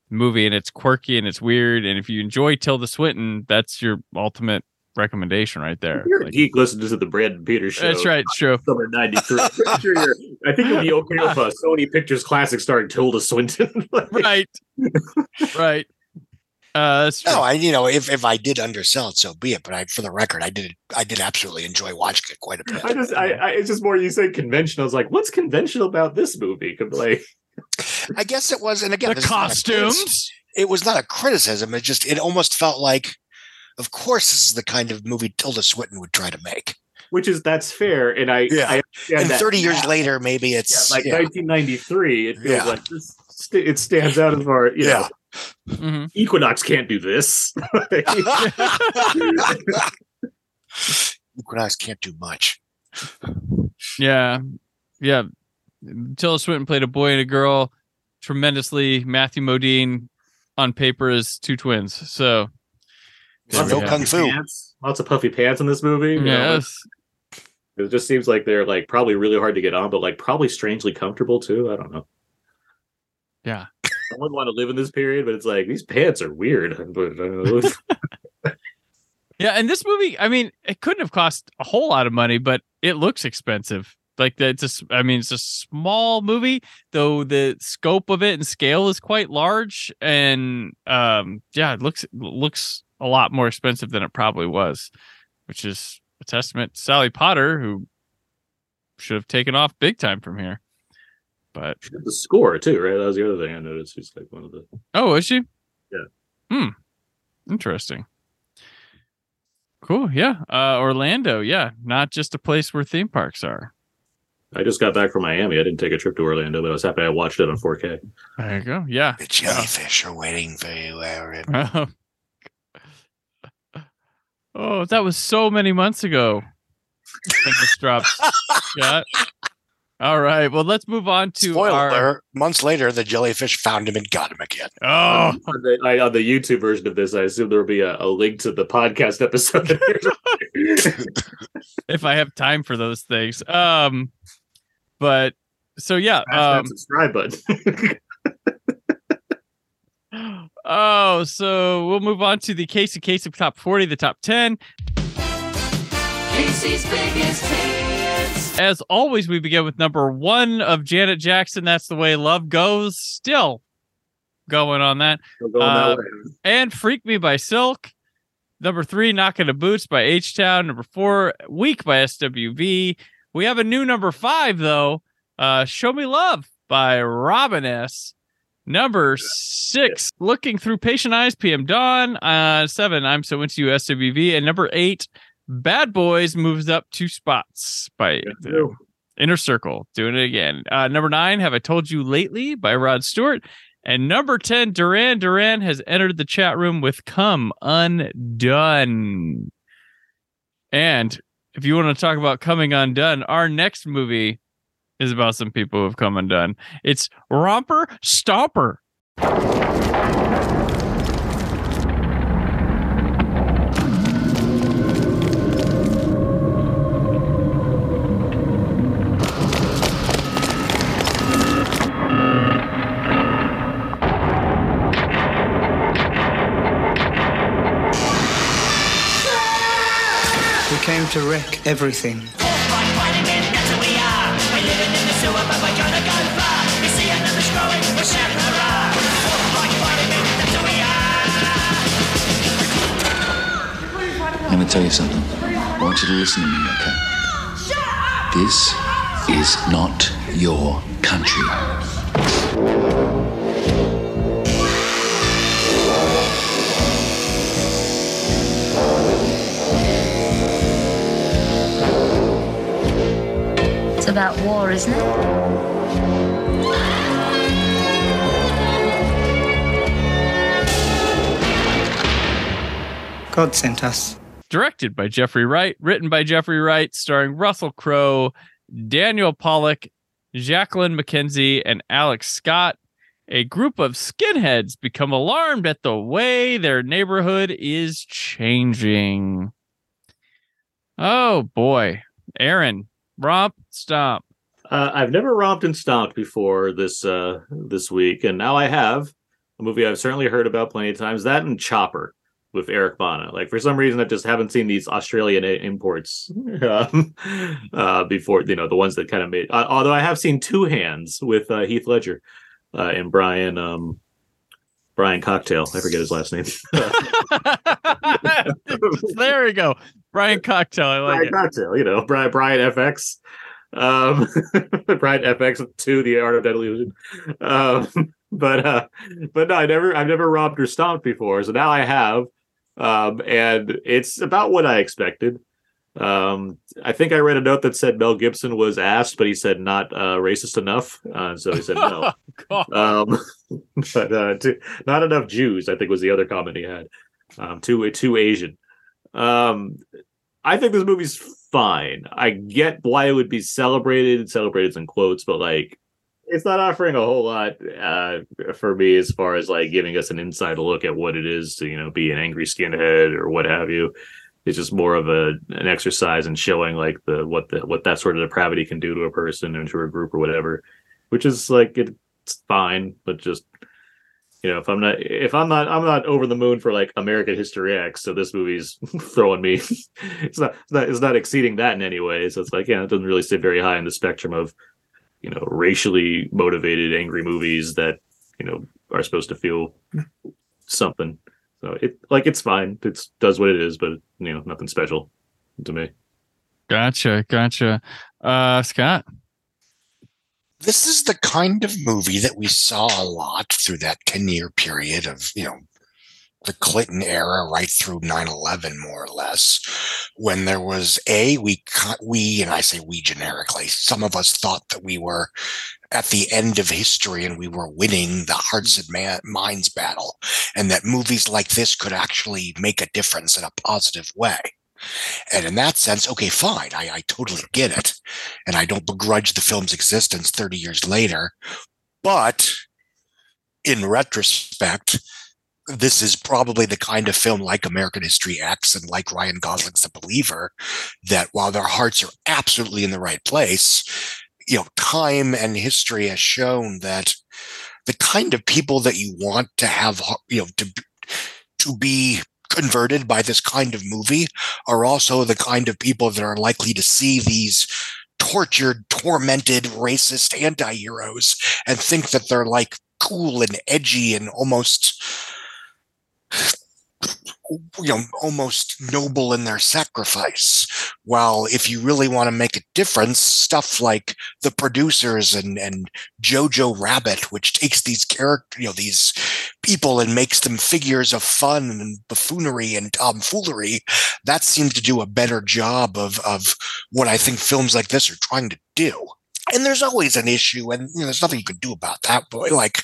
movie, and it's quirky and it's weird. And if you enjoy Tilda Swinton, that's your ultimate recommendation right there. You're a geek listening to the Brandon Peters show. that's right, it's true. Summer '93. I'm sure. I think you'll be okay with a Sony Pictures classic starring Tilda Swinton. right, right. Uh, that's true. No, I you know if, if I did undersell it, so be it. But I, for the record, I did I did absolutely enjoy watching it quite a bit. I just, I, I, it's just more you say conventional. I was like, what's conventional about this movie? Could Like, I guess it was, and again, The this is not a criticism. costumes. It was not a criticism. It just it almost felt like, of course, this is the kind of movie Tilda Swinton would try to make. which is that's fair, and I, Yeah. I understand and that thirty years now. later, maybe Yeah, it's like yeah. 1993. It feels Yeah. like this. It stands out as far, you know. Mhm. Equinox can't do this. Equinox can't do much. Yeah, yeah. Tilda Swinton played a boy and a girl tremendously. Matthew Modine on paper is two twins. So Lots no of kung puffy fu. pants. Lots of puffy pants in this movie. you know, yes, It just seems like they're like probably really hard to get on, but like probably strangely comfortable too. I don't know. yeah. I wouldn't want to live in this period, but it's like these pants are weird. But, uh, Yeah, and this movie, I mean, it couldn't have cost a whole lot of money, but it looks expensive. Like that, it's a, I mean, it's a small movie, though the scope of it and scale is quite large, and um, yeah, it looks looks a lot more expensive than it probably was, which is a testament to Sally Potter, who should have taken off big time from here. But the score too, right? That was the other thing I noticed. She's like one of the oh, is she? Yeah. Hmm. Interesting. Cool. Yeah. Uh, Orlando. Yeah. Not just a place where theme parks are. I just got back from Miami. I didn't take a trip to Orlando, but I was happy I watched it on 4K. There you go. Yeah. The jellyfish are waiting for you, Aaron. Oh. Oh, that was so many months ago. When this dropped. Scott. All right. Well, let's move on to Spoiler our. alert, months later, the jellyfish found him and got him again. Oh, on, the, I, on the YouTube version of this, I assume there will be a, a link to the podcast episode. if I have time for those things. Um, but so yeah. Smash that Um, subscribe button. Oh, so we'll move on to the Casey Kasem top 40, the top 10. Casey's biggest hits. As always, we begin with number one of Janet Jackson. That's the way love goes. Still going on that. Going Uh, way. and Freak Me by Silk. Number three, Knockin' the Boots by H Town. Number four, Weak by SWV. We have a new number five, though. Uh, Show Me Love by Robin S. Number six, Looking Through Patient Eyes, PM Dawn. Uh, seven, I'm So Into You, SWV. And number eight, Bad Boys moves up two spots by the Inner Circle. Doing it again. Uh, number nine, Have I Told You Lately by Rod Stewart. And number 10, Duran Duran has entered the chat room with Come Undone. And if you want to talk about coming undone, our next movie is about some people who have come undone. It's Romper Stomper. We came to wreck everything. Let me tell you something. I want you to listen to me, okay? This is not your country. It's about war, isn't it? God sent us. Directed by Geoffrey Wright, written by Geoffrey Wright, starring Russell Crowe, Daniel Pollock, Jacqueline McKenzie, and Alex Scott. A group of skinheads become alarmed at the way their neighborhood is changing. Oh boy. Aaron, romp, stomp. Uh, I've never romped and stomped before this uh, this week, and now I have a movie I've certainly heard about plenty of times. That and Chopper with Eric Bana. Like for some reason, I just haven't seen these Australian imports um, uh, before. You know, the ones that kind of made. Uh, although I have seen Two Hands with uh, Heath Ledger uh, and Brian um, Brian Cocktail. I forget his last name. there we go. Brian Cocktail. I like Brian it. Cocktail. You know, Brian Brian FX. Um, Brian FX to the Art of Deadly Illusion. Um, but uh, but no, I never I've never robbed or stomped before, so now I have. Um, and it's about what I expected. Um, I think I read a note that said Mel Gibson was asked, but he said not uh, racist enough, uh, so he said no. um, but uh, too, not enough Jews, I think was the other comment he had. Um, too too Asian. Um, I think this movie's fine. I get why it would be celebrated, celebrated in quotes, but like it's not offering a whole lot uh, for me as far as like giving us an inside look at what it is to you know be an angry skinhead or what have you. It's just more of a an exercise in showing like the what the what that sort of depravity can do to a person and to a group or whatever, which is like it's fine, but just you know if I'm not if I'm not I'm not over the moon for like American History X, so this movie's throwing me. it's not it's not it's not exceeding that in any way. So it's like yeah, it doesn't really sit very high in the spectrum of you know racially motivated angry movies that you know are supposed to feel something so it like it's fine it does what it is but you know nothing special to me Gotcha, gotcha. Uh Scott. this is the kind of movie that we saw a lot through that 10 year period of, you know, the Clinton era right through 9/11 more or less when there was a we we and I say we generically some of us thought that we were at the end of history and we were winning the hearts and ma- minds battle and that movies like this could actually make a difference in a positive way and in that sense, okay, fine. I, I totally get it. And I don't begrudge the film's existence 30 years later. But in retrospect, this is probably the kind of film like American History X and like Ryan Gosling's The Believer that while their hearts are absolutely in the right place, you know, time and history has shown that the kind of people that you want to have, you know, to to be converted by this kind of movie are also the kind of people that are likely to see these tortured, tormented, racist anti-heroes and think that they're like cool and edgy and almost you know almost noble in their sacrifice. While if you really want to make a difference stuff like the producers and and jojo rabbit which takes these character you know these people and makes them figures of fun and buffoonery and tomfoolery that seems to do a better job of of what i think films like this are trying to do and there's always an issue and you know, there's nothing you can do about that but like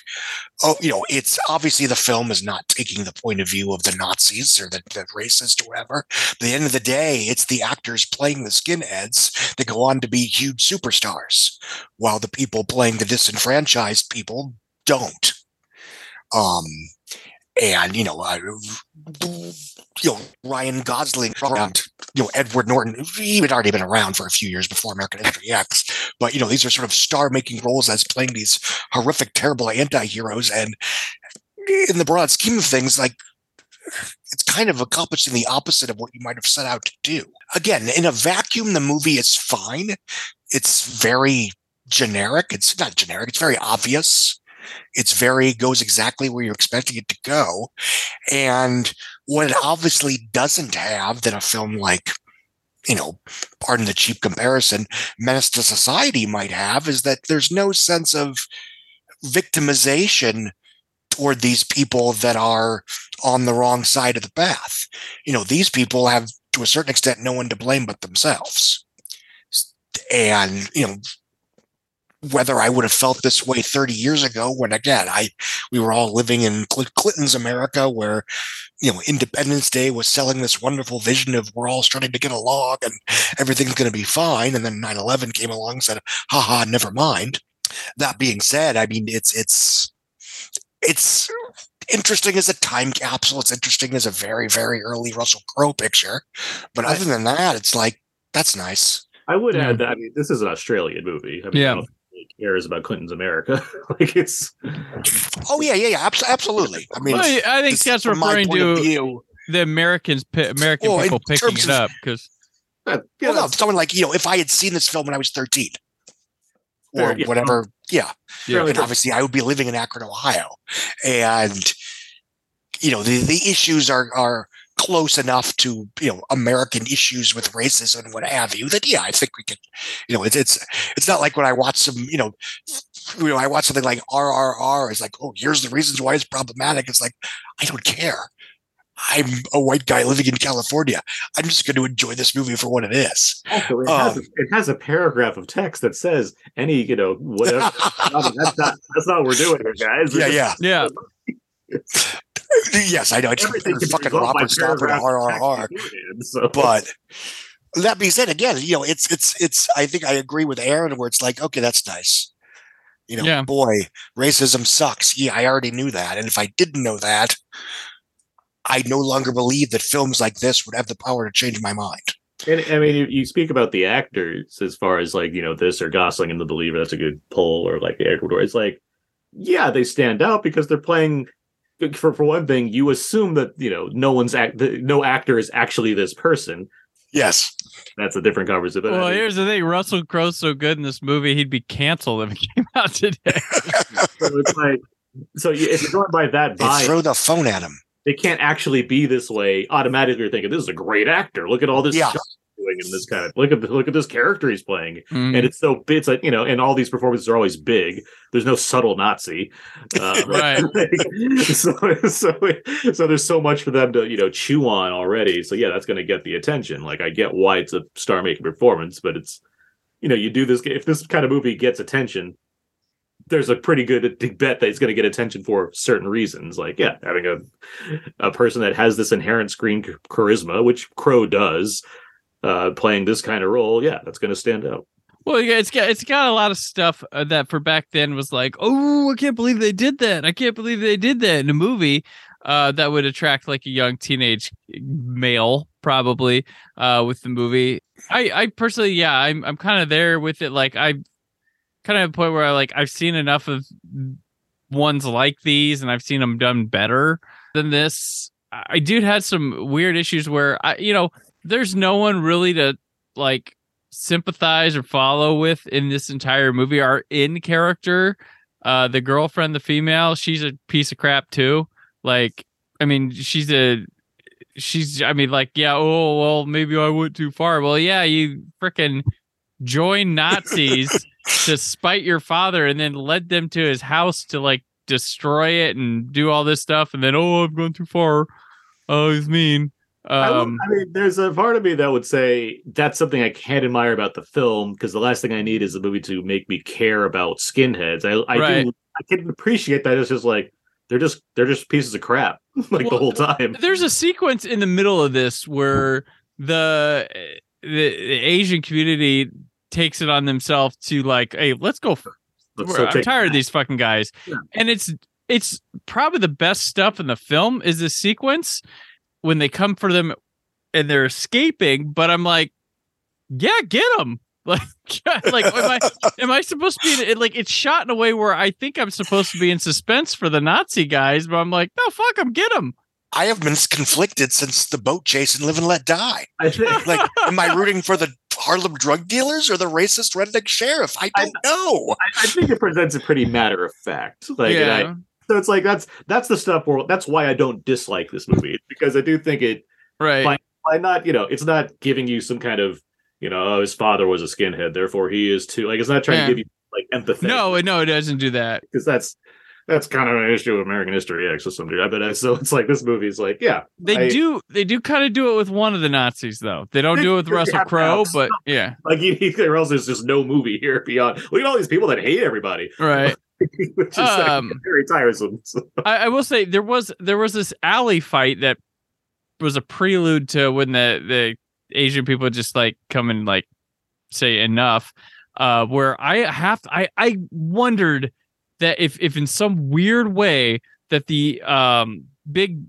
oh you know it's obviously the film is not taking the point of view of the nazis or the, the racist or whatever. But at the end of the day it's the actors playing the skinheads that go on to be huge superstars while the people playing the disenfranchised people don't. Um and you know, uh, you know Ryan Gosling around, you know Edward Norton. He had already been around for a few years before American History X, but you know these are sort of star-making roles as playing these horrific, terrible anti-heroes, and in the broad scheme of things, like it's kind of accomplishing the opposite of what you might have set out to do. Again, in a vacuum, the movie is fine. It's very generic. It's not generic. It's very obvious. It's very goes exactly where you're expecting it to go. And what it obviously doesn't have that a film like, you know, pardon the cheap comparison, Menace to Society might have is that there's no sense of victimization toward these people that are on the wrong side of the path. You know, these people have to a certain extent no one to blame but themselves. And, you know, whether I would have felt this way 30 years ago when again I we were all living in Clinton's America where you know Independence Day was selling this wonderful vision of we're all starting to get along and everything's going to be fine and then 9/11 came along and said haha never mind that being said I mean it's it's it's interesting as a time capsule it's interesting as a very very early Russell Crowe picture but other than that it's like that's nice I would add that I mean this is an Australian movie. I mean, Yeah. Cares about Clinton's America. like it's Oh yeah, yeah, yeah, absolutely. I mean, Well, I think that's Scott's from my referring to view- the Americans, American Well, people picking terms it of- up because well, no, someone like you know, if I had seen this film when I was thirteen, or yeah. whatever, yeah, Yeah. and obviously I would be living in Akron, Ohio, and you know the the issues are are close enough to you know American issues with racism and what have you that yeah I think we could you know it's it's it's not like when I watch some you know you know I watch something like RRR it's like oh here's the reasons why it's problematic. It's like I don't care. I'm a white guy living in California. I'm just going to enjoy this movie for what it is. Also it, has, Um, it has a paragraph of text that says any you know whatever. That's not that's not what we're doing here, guys. yeah yeah. Yeah yes I know it's Everything can fucking resolved by Robert Stopper to paragraph RRR so. but that being said, again, you know, it's it's it's. I think I agree with Aaron where it's like, okay, that's nice. You know, Yeah. boy, racism sucks. Yeah, I already knew that, and if I didn't know that, I no longer believe that films like this would have the power to change my mind. And I mean, you, you speak about the actors as far as like you know this or Gosling and the Believer. That's a good pull, or like Ecuador. It's like, yeah, they stand out because they're playing. For for one thing, you assume that you know no one's act, the, no actor is actually this person. Yes, that's a different conversation. Well, I here's the thing: Russell Crowe's so good in this movie, he'd be canceled if it came out today. so it's like, so if you're going by that They bias, throw the phone at him. they can't actually be this way. Automatically, you're thinking this is a great actor. Look at all this Yeah. Doing in this kind of look at the, look at this character he's playing, Mhm. and it's so it's like you know, and all these performances are always big. There's no subtle Nazi, uh, Right. so so so there's so much for them to you know chew on already. So yeah, that's going to get the attention. Like I get why it's a star making performance, but it's you know you do this if this kind of movie gets attention there's a pretty good bet that it's going to get attention for certain reasons. Like, yeah, having a a person that has this inherent screen charisma, which Crowe does, uh, playing this kind of role, yeah, that's going to stand out. Well, yeah, it's got it's got a lot of stuff uh, that for back then was like, oh, I can't believe they did that. I can't believe they did that in a movie. Uh, that would attract like a young teenage male, probably. Uh, with the movie, I I personally, yeah, I'm I'm kind of there with it. Like I kind of a point where I like I've seen enough of ones like these, and I've seen them done better than this. I dude had some weird issues where I, you know, there's no one really to like sympathize or follow with in this entire movie. Our in character, uh, the girlfriend, the female, she's a piece of crap too. Like, I mean, she's a, she's, I mean, like, yeah, oh well, maybe I went too far. Well, yeah, you freaking join Nazis to spite your father, and then led them to his house to like destroy it and do all this stuff, and then oh, I've gone too far. Oh, he's mean. I, Um, I mean, there's a part of me that would say that's something I can't admire about the film because the last thing I need is a movie to make me care about skinheads. I, I Right. do, I can appreciate that. It's just like they're just they're just pieces of crap like the whole time. there's a sequence in the middle of this where the the, the Asian community takes it on themselves to like, hey, let's go. For, Let's I'm take- tired of these fucking guys, and it's it's probably the best stuff in the film is this sequence when they come for them and they're escaping. But I'm like, yeah, get them. Like, like, am I am I supposed to be in, like? It's shot in a way where I think I'm supposed to be in suspense for the Nazi guys, but I'm like, no, fuck them, get them. I have been conflicted since the boat chase and Live and Let Die. I think, like, am I rooting for the Harlem drug dealers or the racist redneck sheriff? I don't know. I, I think it presents a pretty matter of fact. Like, and I- Yeah. So it's like that's that's the stuff where that's why I don't dislike this movie because I do think it right by, by not you know it's not giving you some kind of you know oh, his father was a skinhead therefore he is too like it's not trying Yeah. to give you like empathy No, no, it doesn't do that. because that's that's kind of an issue of American history X to some degree. But uh, so it's like this movie's like yeah They I- do they do kind of do it with one of the Nazis though. They don't They- do it with Russell Crowe, but yeah. like he, or else there's just no movie here beyond look at all these people that hate everybody Right. which is like, Um, very tiresome. So- I, I will say there was there was this alley fight that was a prelude to when the the Asian people just like come and like say enough. Uh, where I have I I wondered that if if in some weird way that the um big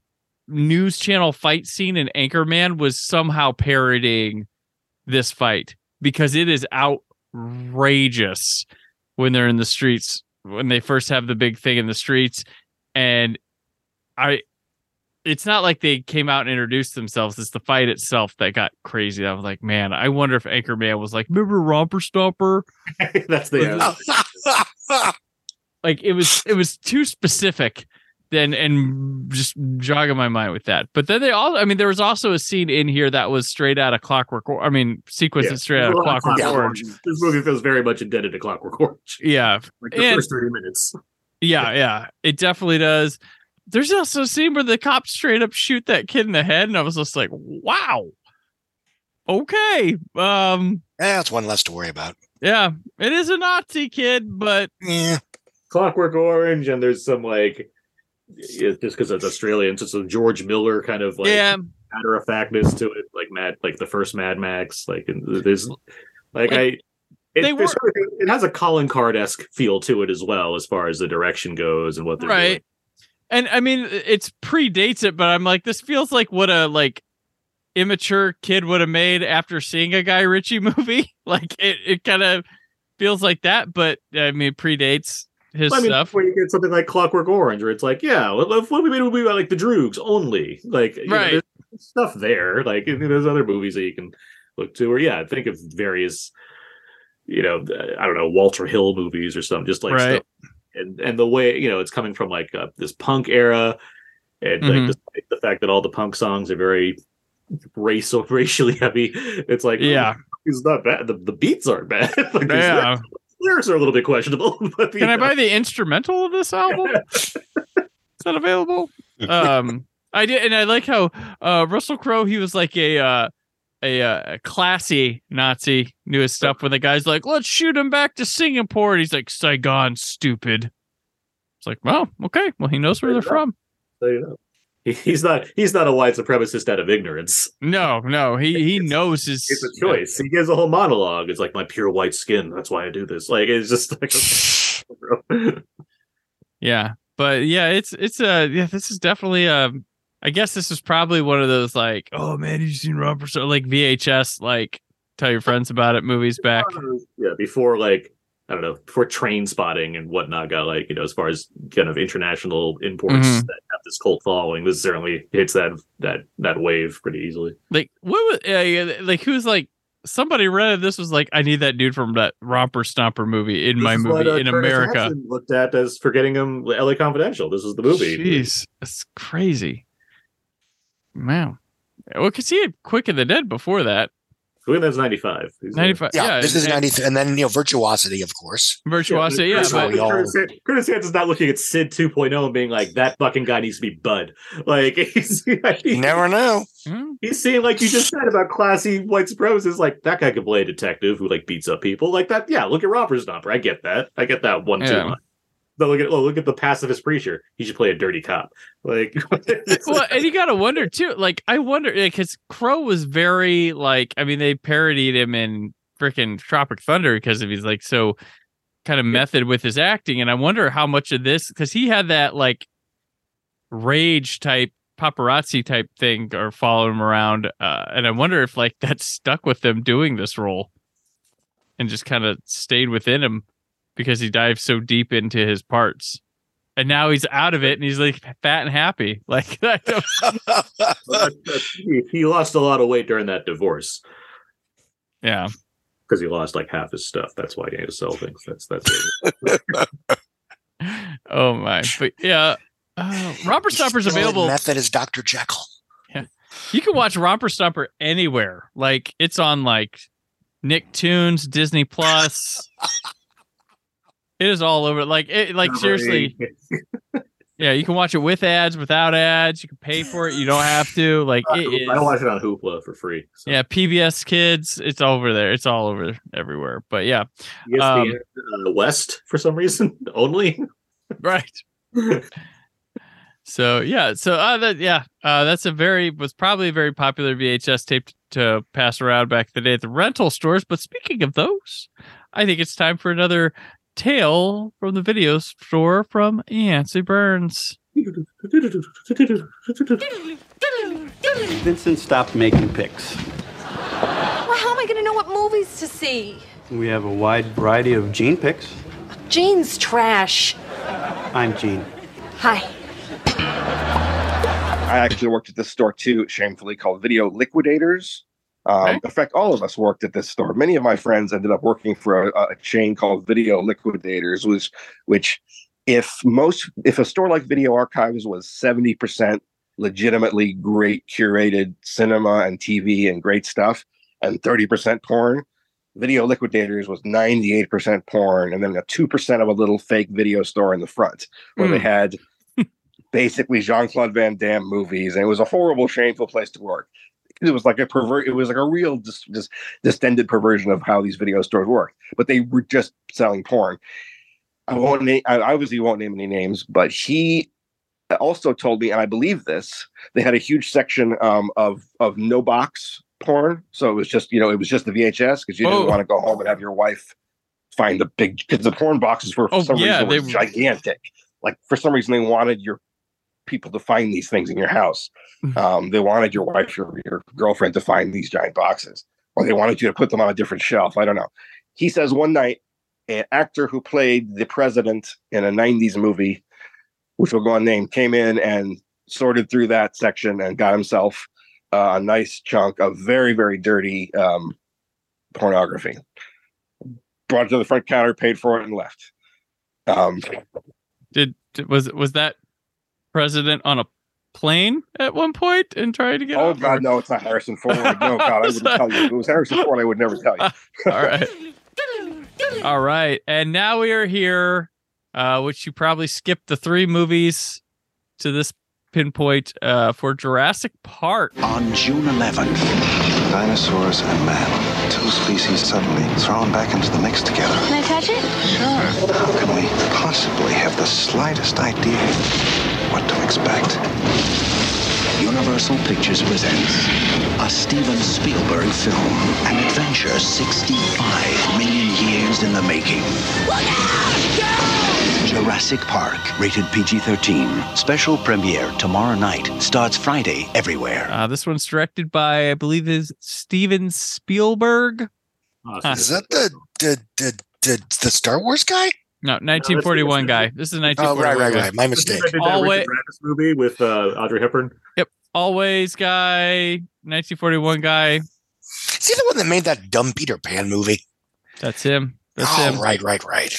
news channel fight scene in Anchorman was somehow parodying this fight because it is outrageous when they're in the streets when they first have the big thing in the streets and I it's not like they came out and introduced themselves. It's the fight itself that got crazy. I was like, man, I wonder if Anchorman was like, remember Romper Stomper? that's the like it was it was too specific then and just jogging my mind with that. But then they all I mean, there was also a scene in here that was straight out of Clockwork. I mean, sequence Yeah. straight out of Clockwork Clockwork Orange. This movie feels very much indebted to Clockwork Orange. Yeah, Like the And- first 30 minutes. Yeah, yeah, it definitely does. There's also a scene where the cops straight up shoot that kid in the head, and I was just like, "Wow, okay, um, Yeah, that's one less to worry about. yeah, it is a Nazi kid, but yeah, Clockwork Orange, and there's some like it's just because it's Australian, so some George Miller kind of like Yeah. matter of factness to it, like Mad, like the first Mad Max. Like there's like, Like, I. It, they there's- it has a Colin Card esque feel to it as well, as far as the direction goes and what they're doing. right." And I mean, it's predates it, but I'm like, this feels like what a like immature kid would have made after seeing a Guy Ritchie movie. like it, it kind of feels like that, but I mean, predates his I mean, stuff. where you get something like Clockwork Orange, where it's like, yeah, what what we made a movie about like the Droogs only? Like, know, Right. there's stuff there. Like, there's other movies that you can look to, or yeah, think of various, you know, uh, I don't know, Walter Hill movies or something, just like Right. stuff. And and the way you know it's coming from like uh, this punk era, and Mhm. like despite the fact that all the punk songs are very racial, racially heavy, it's like, Yeah. it's not bad. The, the beats aren't bad. like, Yeah. Lyrics, are a little bit questionable. But Can I buy the instrumental of this album? Is that available? Um, I did, and I like how uh, Russell Crowe. He was like a uh, a, uh, a classy Nazi. Knew his stuff. When the guy's like, "Let's shoot him back to Singapore," and he's like, "Saigon, stupid." It's like, well, okay. Well, he knows where they're from. So, you he, he's not he's not a white supremacist out of ignorance. No, no, he he knows his. It's a choice. He gives a whole monologue. It's like my pure white skin. That's why I do this. Like it's just like Yeah, but yeah, it's it's a yeah, this is definitely um I guess this is probably one of those like, oh man, you seen Robert so like VHS like tell your friends about it movies back. yeah. Before like I don't know, for train spotting and whatnot got like, you know, as far as kind of international imports Mhm. that have this cult following, this certainly hits that that that wave pretty easily. Like what was uh, like who's like somebody read it, this was like I need that dude from that Romper Stomper movie in my This is what, movie uh, in Curtis America. Hanson looked at as forgetting him LA Confidential. This is the movie. Jeez, that's crazy. Wow. Well, because he had Quick of the Dead before that. Quick that's 95. He's, uh, 95. Yeah, Yeah. this is and- 90, and then you know virtuosity, of course. Virtuosity, yeah. Curtis, but- we all- Curtis, Han- Curtis Hanson's not looking at Sid 2.0 and being like, that fucking guy needs to be Bud. Like, he's, You never know. Hmm? he's seeing, like you just said about classy white supremacists, like, that guy could play a detective who, like, beats up people. Like, that, yeah, look at Romper Stomper. I get that. I get that one, two Yeah. line. But look at oh, look at the pacifist preacher. He should play a dirty cop. Like, well, and you gotta wonder too. Like, I wonder because Crowe was very like. I mean, they parodied him in freaking Tropic Thunder because of he's like so kind of method with his acting, and I wonder how much of this because he had that like rage type paparazzi type thing or follow him around, uh, and I wonder if like that stuck with them doing this role and just kind of stayed within him because he dives so deep into his parts. And now he's out of it and he's like fat and happy. Like he, he lost a lot of weight during that divorce yeah. because he lost like half his stuff. That's why he had to sell things. That's that's it. Oh my. But yeah. Uh, Romper Stomper's available. Method is Dr. Jekyll. Yeah. You can watch Romper Stomper anywhere. Like it's on like Nicktoons, Disney Plus. It is all over. Like it like seriously. Yeah, you can watch it with ads, without ads. You can pay for it. You don't have to. Like it is. I watch it on Hoopla for free. So. Yeah, PBS Kids. It's over there. It's all over everywhere. But yeah, Um, uh, West for some reason only. right. So yeah, so uh, that yeah, uh, that's a very was probably a very popular VHS tape to pass around back in the day at the rental stores. But speaking of those, I think it's time for another tale from the video store from Yancy Berns. Vincent stopped making picks. Well, how am I going to know what movies to see? We have a wide variety of Gene picks. Gene's trash. I'm Gene. Hi. I actually worked at this store too, shamefully called Video Liquidators. Um, In fact, all of us worked at this store. Many of my friends ended up working for a, a chain called Video Liquidators, which, which, if most, if a store like Video Archives was seventy percent legitimately great curated cinema and TV and great stuff, and thirty percent porn, Video Liquidators was ninety eight percent porn, and then a two percent of a little fake video store in the front where they Hmm. had basically Jean Claude Van Damme movies, and it was a horrible, shameful place to work. It was like a pervert. It was like a real, just, just distended perversion of how these video stores work. But they were just selling porn. I won't name. I obviously won't name any names, but he also told me, and I believe this. They had a huge section um, of of no box porn, so it was just you know it was just the VHS because you Oh. didn't want to go home and have your wife find the big because the porn boxes were for Oh, some yeah, reason were they- gigantic. Like for some reason they wanted your people to find these things in your house. Um, they wanted your wife, or your girlfriend to find these giant boxes, or they wanted you to put them on a different shelf. I don't know. He says one night, an actor who played the president in a 90s movie, which will go unnamed, came in and sorted through that section and got himself uh, a nice chunk of very, very dirty um, pornography. Brought it to the front counter, paid for it, and left. Um, Did, did- was was that president on a plane at one point and trying to get? Oh God, or- no, it's not Harrison Ford. No, God, I wouldn't tell you. If it was Harrison Ford, I would never tell you. All right. All right. And now we are here, uh, which you probably skipped the three movies to this pinpoint uh, for Jurassic Park. On June 11th, dinosaurs and man, two species suddenly thrown back into the mix together. Can I touch it? Sure. How can we possibly have the slightest idea what to expect? Universal Pictures presents a Steven Spielberg film, an adventure 65 million years in the making. Jurassic Park, rated PG 13. Special premiere tomorrow night. Starts Friday everywhere. Uh, this one's directed by, I believe, is Steven Spielberg. Is that the the the the, the Star Wars guy? No, 1941 guy. This is a 1941 Oh, right, right, right. My mistake. Always- movie with uh, Audrey Hepburn. Yep. Always guy, 1941 guy. Is he the one that made that dumb Peter Pan movie? That's him. That's oh, him. right, right, right.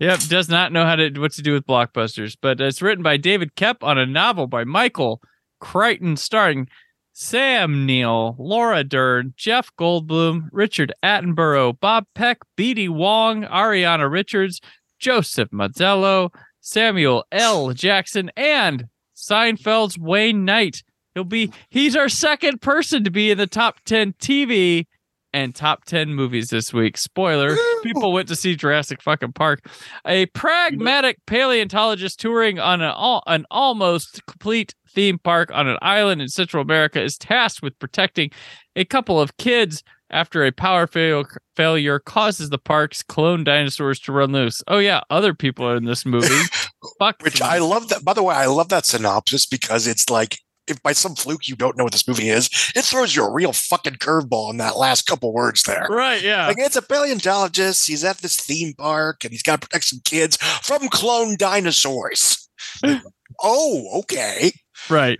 Yep, does not know how to what to do with blockbusters, but it's written by David Koepp on a novel by Michael Crichton, starring Sam Neill, Laura Dern, Jeff Goldblum, Richard Attenborough, Bob Peck, B.D. Wong, Ariana Richards, Joseph Mazzello, Samuel L. Jackson, and Seinfeld's Wayne Knight. He'll be he's our second person to be in the top 10 TV and top 10 movies this week. Spoiler, people went to see Jurassic fucking Park. A pragmatic paleontologist touring on an, al- an almost complete theme park on an island in Central America is tasked with protecting a couple of kids after a power fail- failure causes the park's clone dinosaurs to run loose. Oh yeah, other people are in this movie. Fuck Which I love that. By the way, I love that synopsis because it's like if by some fluke you don't know what this movie is, it throws you a real fucking curveball in that last couple words there. Right, yeah. Like it's a paleontologist. He's at this theme park and he's got to protect some kids from clone dinosaurs. Like, oh, okay. Right.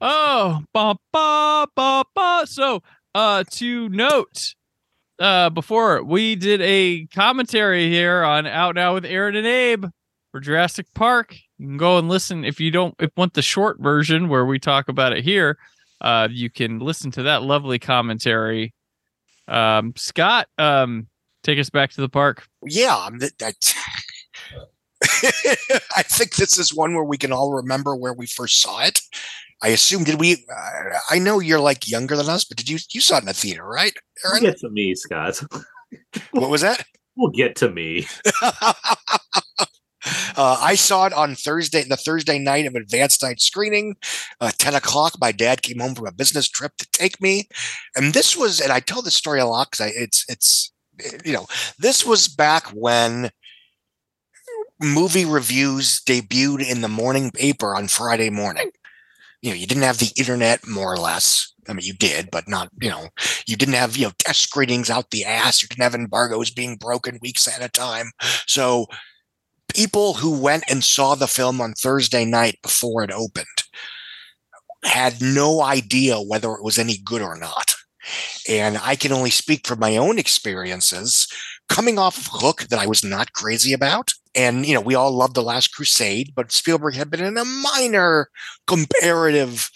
Oh, ba ba ba ba. So, uh, to note, uh, before we did a commentary here on Out Now with Aaron and Abe for Jurassic Park. You can go and listen if you don't if want the short version where we talk about it here. Uh, you can listen to that lovely commentary. Um, Scott, um, take us back to the park. Yeah, I'm th- that. I think this is one where we can all remember where we first saw it. I assume did we? Uh, I know you're like younger than us, but did you you saw it in a theater, right, We'll Aaron? get to me, Scott. What was that? We'll get to me. Uh, I saw it on Thursday, the Thursday night of advanced night screening, uh, 10 o'clock. My dad came home from a business trip to take me. And this was, and I tell this story a lot because it's, it's, you know, this was back when movie reviews debuted in the morning paper on Friday morning. You know, you didn't have the internet more or less. I mean, you did, but not, you know, you didn't have, you know, test screenings out the ass. You didn't have embargoes being broken weeks at a time. So, people who went and saw the film on Thursday night before it opened had no idea whether it was any good or not. And I can only speak from my own experiences coming off of Hook that I was not crazy about. And, you know, we all love The Last Crusade, but Spielberg had been in a minor comparative,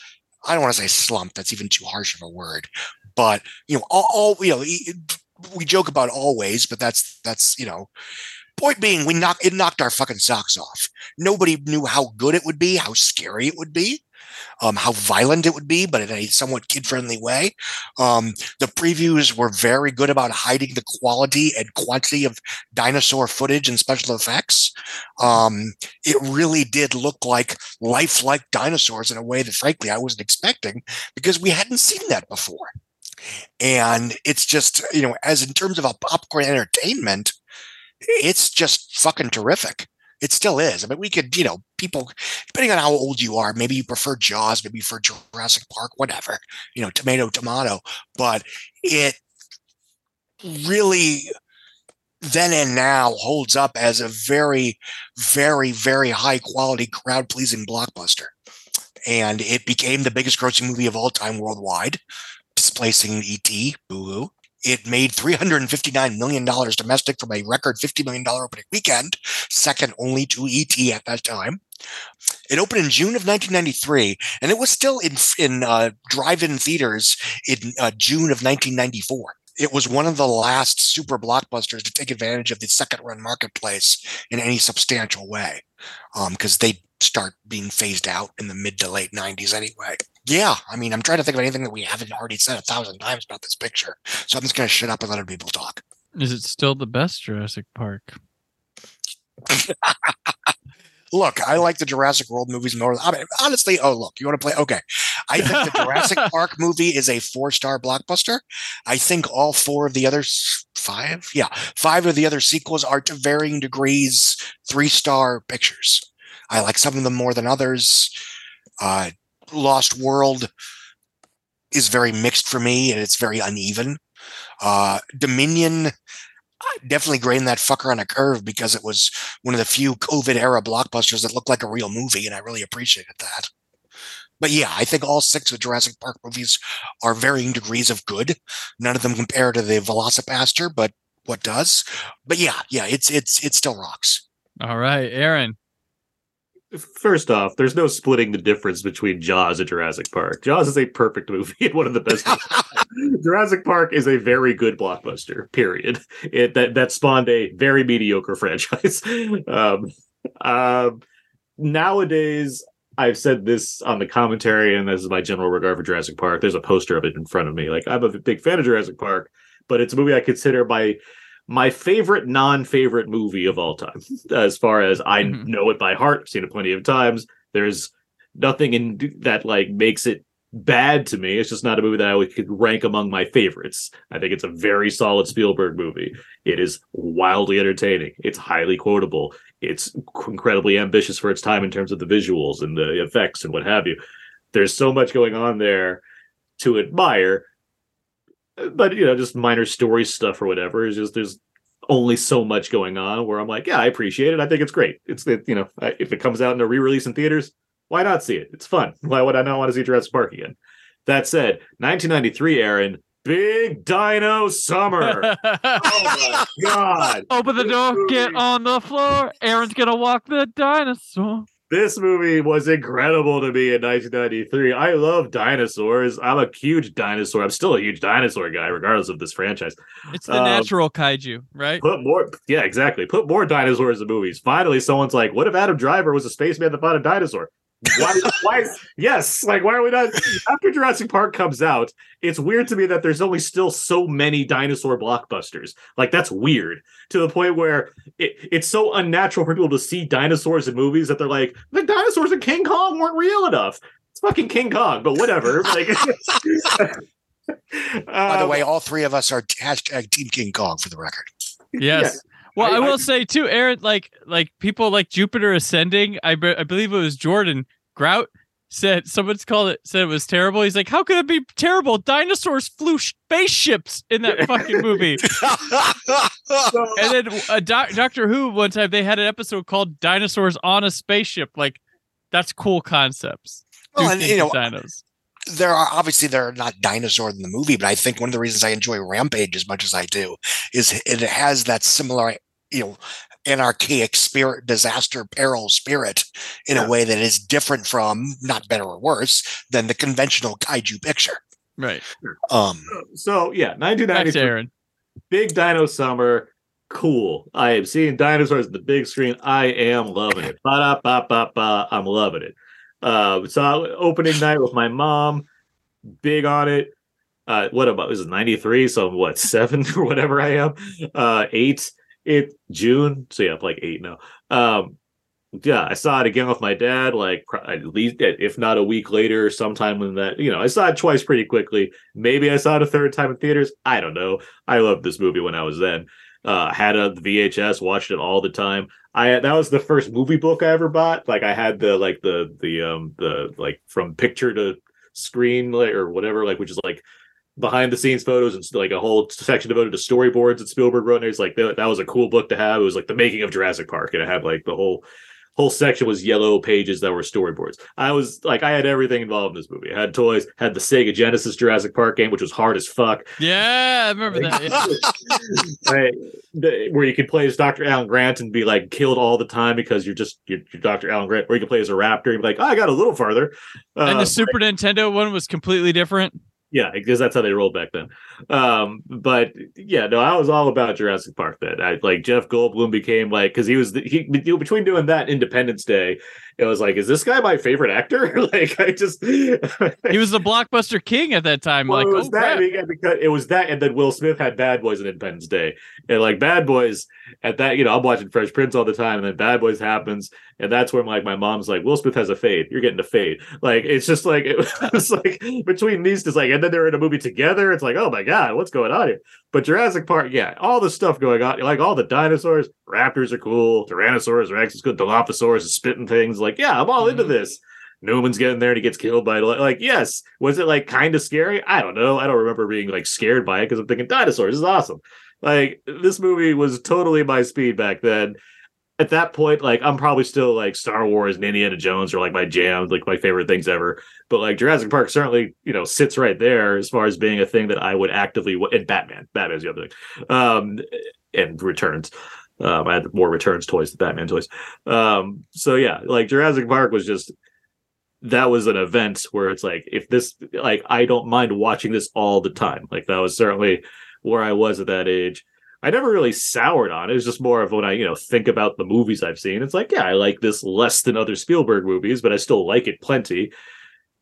I don't want to say slump, that's even too harsh of a word. But, you know, all, all you know, we joke about always, but that's, that's, you know, point being, we knocked it knocked our fucking socks off. Nobody knew how good it would be, how scary it would be, um, how violent it would be, but in a somewhat kid-friendly way. Um, the previews were very good about hiding the quality and quantity of dinosaur footage and special effects. Um, it really did look like lifelike dinosaurs in a way that, frankly, I wasn't expecting because we hadn't seen that before. And it's just, you know, as in terms of a popcorn entertainment, it's just fucking terrific. It still is. I mean, we could, you know, people, depending on how old you are, maybe you prefer Jaws, maybe for Jurassic Park, whatever, you know, tomato, tomato. But it really, then and now, holds up as a very, very, very high quality, crowd pleasing blockbuster. And it became the biggest grossing movie of all time worldwide, displacing E.T. Boo hoo. It made $359 million domestic from a record $50 million opening weekend, second only to E.T. at that time. It opened in June of 1993, and it was still in in uh, drive-in theaters in uh, June of 1994. It was one of the last super blockbusters to take advantage of the second-run marketplace in any substantial way, because they start being phased out in the mid to late 90s anyway. Yeah, I mean, I'm trying to think of anything that we haven't already said a thousand times about this picture, so I'm just going to shut up and let other people talk. Is it still the best Jurassic Park? Look, I like the Jurassic World movies more. I mean, honestly, oh look, you want to play? Okay, I think the Jurassic Park movie is a four-star blockbuster. I think all four of the other five, yeah, five of the other sequels are to varying degrees three-star pictures. I like some of them more than others. Uh, Lost World is very mixed for me, and it's very uneven. Uh, Dominion definitely grading that fucker on a curve because it was one of the few COVID era blockbusters that looked like a real movie, and I really appreciated that. But yeah, I think all six of Jurassic Park movies are varying degrees of good. None of them compare to the Velocipastor, but what does? But yeah, yeah, it's it's it still rocks. All right, Aaron. First off, there's no splitting the difference between Jaws and Jurassic Park. Jaws is a perfect movie and one of the best. Jurassic Park is a very good blockbuster. Period. It that that spawned a very mediocre franchise. um, um, nowadays, I've said this on the commentary, and this is my general regard for Jurassic Park. There's a poster of it in front of me. Like I'm a big fan of Jurassic Park, but it's a movie I consider my my favorite non-favorite movie of all time. As far as i mm-hmm. know it by heart I've seen it plenty of times. There's nothing in that like makes it bad to me. It's just not a movie that i would could rank among my favorites. I think it's a very solid spielberg movie. It is wildly entertaining. It's highly quotable. It's incredibly ambitious for its time in terms of the visuals and the effects and what have you. There's so much going on there to admire but you know, just minor story stuff or whatever. Is just there's only so much going on where I'm like, yeah, I appreciate it. I think it's great. It's the you know, if it comes out in a re-release in theaters, why not see it? It's fun. Why would I not want to see Jurassic Park again? That said, 1993, Aaron, Big Dino Summer. oh my god! Open the door, get on the floor. Aaron's gonna walk the dinosaur this movie was incredible to me in 1993. I love dinosaurs. I'm a huge dinosaur. I'm still a huge dinosaur guy, regardless of this franchise. It's the um, natural kaiju, right? Put more, yeah, exactly. Put more dinosaurs in movies. Finally, someone's like, "What if Adam Driver was a spaceman that fought a dinosaur?" Why, why yes like why are we not after jurassic park comes out it's weird to me that there's only still so many dinosaur blockbusters. Like that's weird to the point where it, it's so unnatural for people to see dinosaurs in movies that they're like the dinosaurs in king kong weren't real enough. It's fucking king kong but whatever like by the um, way all three of us are hashtag team king kong for the record. Yes. Yeah. Well, I, I will I, say too, Aaron. Like, like people like Jupiter Ascending. I, be, I believe it was Jordan Grout said someone's called it said it was terrible. He's like, how could it be terrible? Dinosaurs flew spaceships in that fucking movie. and then uh, doc, Doctor Who one time they had an episode called "Dinosaurs on a Spaceship." Like, that's cool concepts. Well, and you know. There are obviously there are not dinosaurs in the movie, but I think one of the reasons I enjoy Rampage as much as I do is it has that similar you know anarchic spirit disaster peril spirit in yeah. a way that is different from not better or worse than the conventional kaiju picture. Right. Um so yeah 1993 big dino summer cool. I am seeing dinosaurs on the big screen. I am loving it. Ba-da-ba-ba-ba. i'm loving it uh so opening night with my mom big on it uh what about is it 93 so I'm what seven or whatever i am uh eight it June, so yeah, like eight now. Um, yeah, I saw it again with my dad, like at least if not a week later, sometime when that you know I saw it twice pretty quickly. Maybe I saw it a third time in theaters. I don't know. I loved this movie when I was then. Uh, had a VHS, watched it all the time. I that was the first movie book I ever bought. Like I had the like the the um the like from picture to screen or whatever, like which is like behind the scenes photos and like a whole section devoted to storyboards that Spielberg wrote. And it's like that, that was a cool book to have. It was like the making of Jurassic Park, and it had like the whole whole section was yellow pages that were storyboards. I was like, I had everything involved in this movie. I had toys, had the Sega Genesis Jurassic Park game, which was hard as fuck. Yeah, I remember that. I, where you could play as Dr. Alan Grant and be like killed all the time because you're just you're, you're Dr. Alan Grant, or you could play as a raptor and be like, oh, I got a little farther. Uh, and the Super Nintendo one was completely different yeah, because that's how they rolled back then. Um, but yeah, no, I was all about Jurassic Park. Then I like Jeff Goldblum became like because he was the, he between doing that Independence Day, it was like, is this guy my favorite actor? like I just he was the blockbuster king at that time. Well, like it was oh, that because it was that, and then Will Smith had Bad Boys and Independence Day, and like Bad Boys at that, you know, I'm watching Fresh Prince all the time, and then Bad Boys happens, and that's where like my mom's like, Will Smith has a fade. You're getting a fade. Like it's just like it was like between these two, like, and then they're in a movie together. It's like, oh my god, what's going on here? But Jurassic Park, yeah, all the stuff going on, like all the dinosaurs, raptors are cool, Tyrannosaurus Rex is good, Dilophosaurus is spitting things. Like, yeah, I'm all into mm-hmm. this. Newman's getting there and he gets killed by like yes. Was it like kind of scary? I don't know. I don't remember being like scared by it because I'm thinking dinosaurs is awesome. Like this movie was totally my speed back then. At that point, like I'm probably still like Star Wars and Indiana Jones are like my jams, like my favorite things ever. But like Jurassic Park certainly, you know, sits right there as far as being a thing that I would actively and Batman. Batman's the other thing. Um and returns. Um, I had more returns toys than Batman toys. Um, so yeah, like Jurassic Park was just that was an event where it's like if this like I don't mind watching this all the time. Like that was certainly where I was at that age. I never really soured on it. It was just more of when I, you know, think about the movies I've seen. It's like, yeah, I like this less than other Spielberg movies, but I still like it plenty.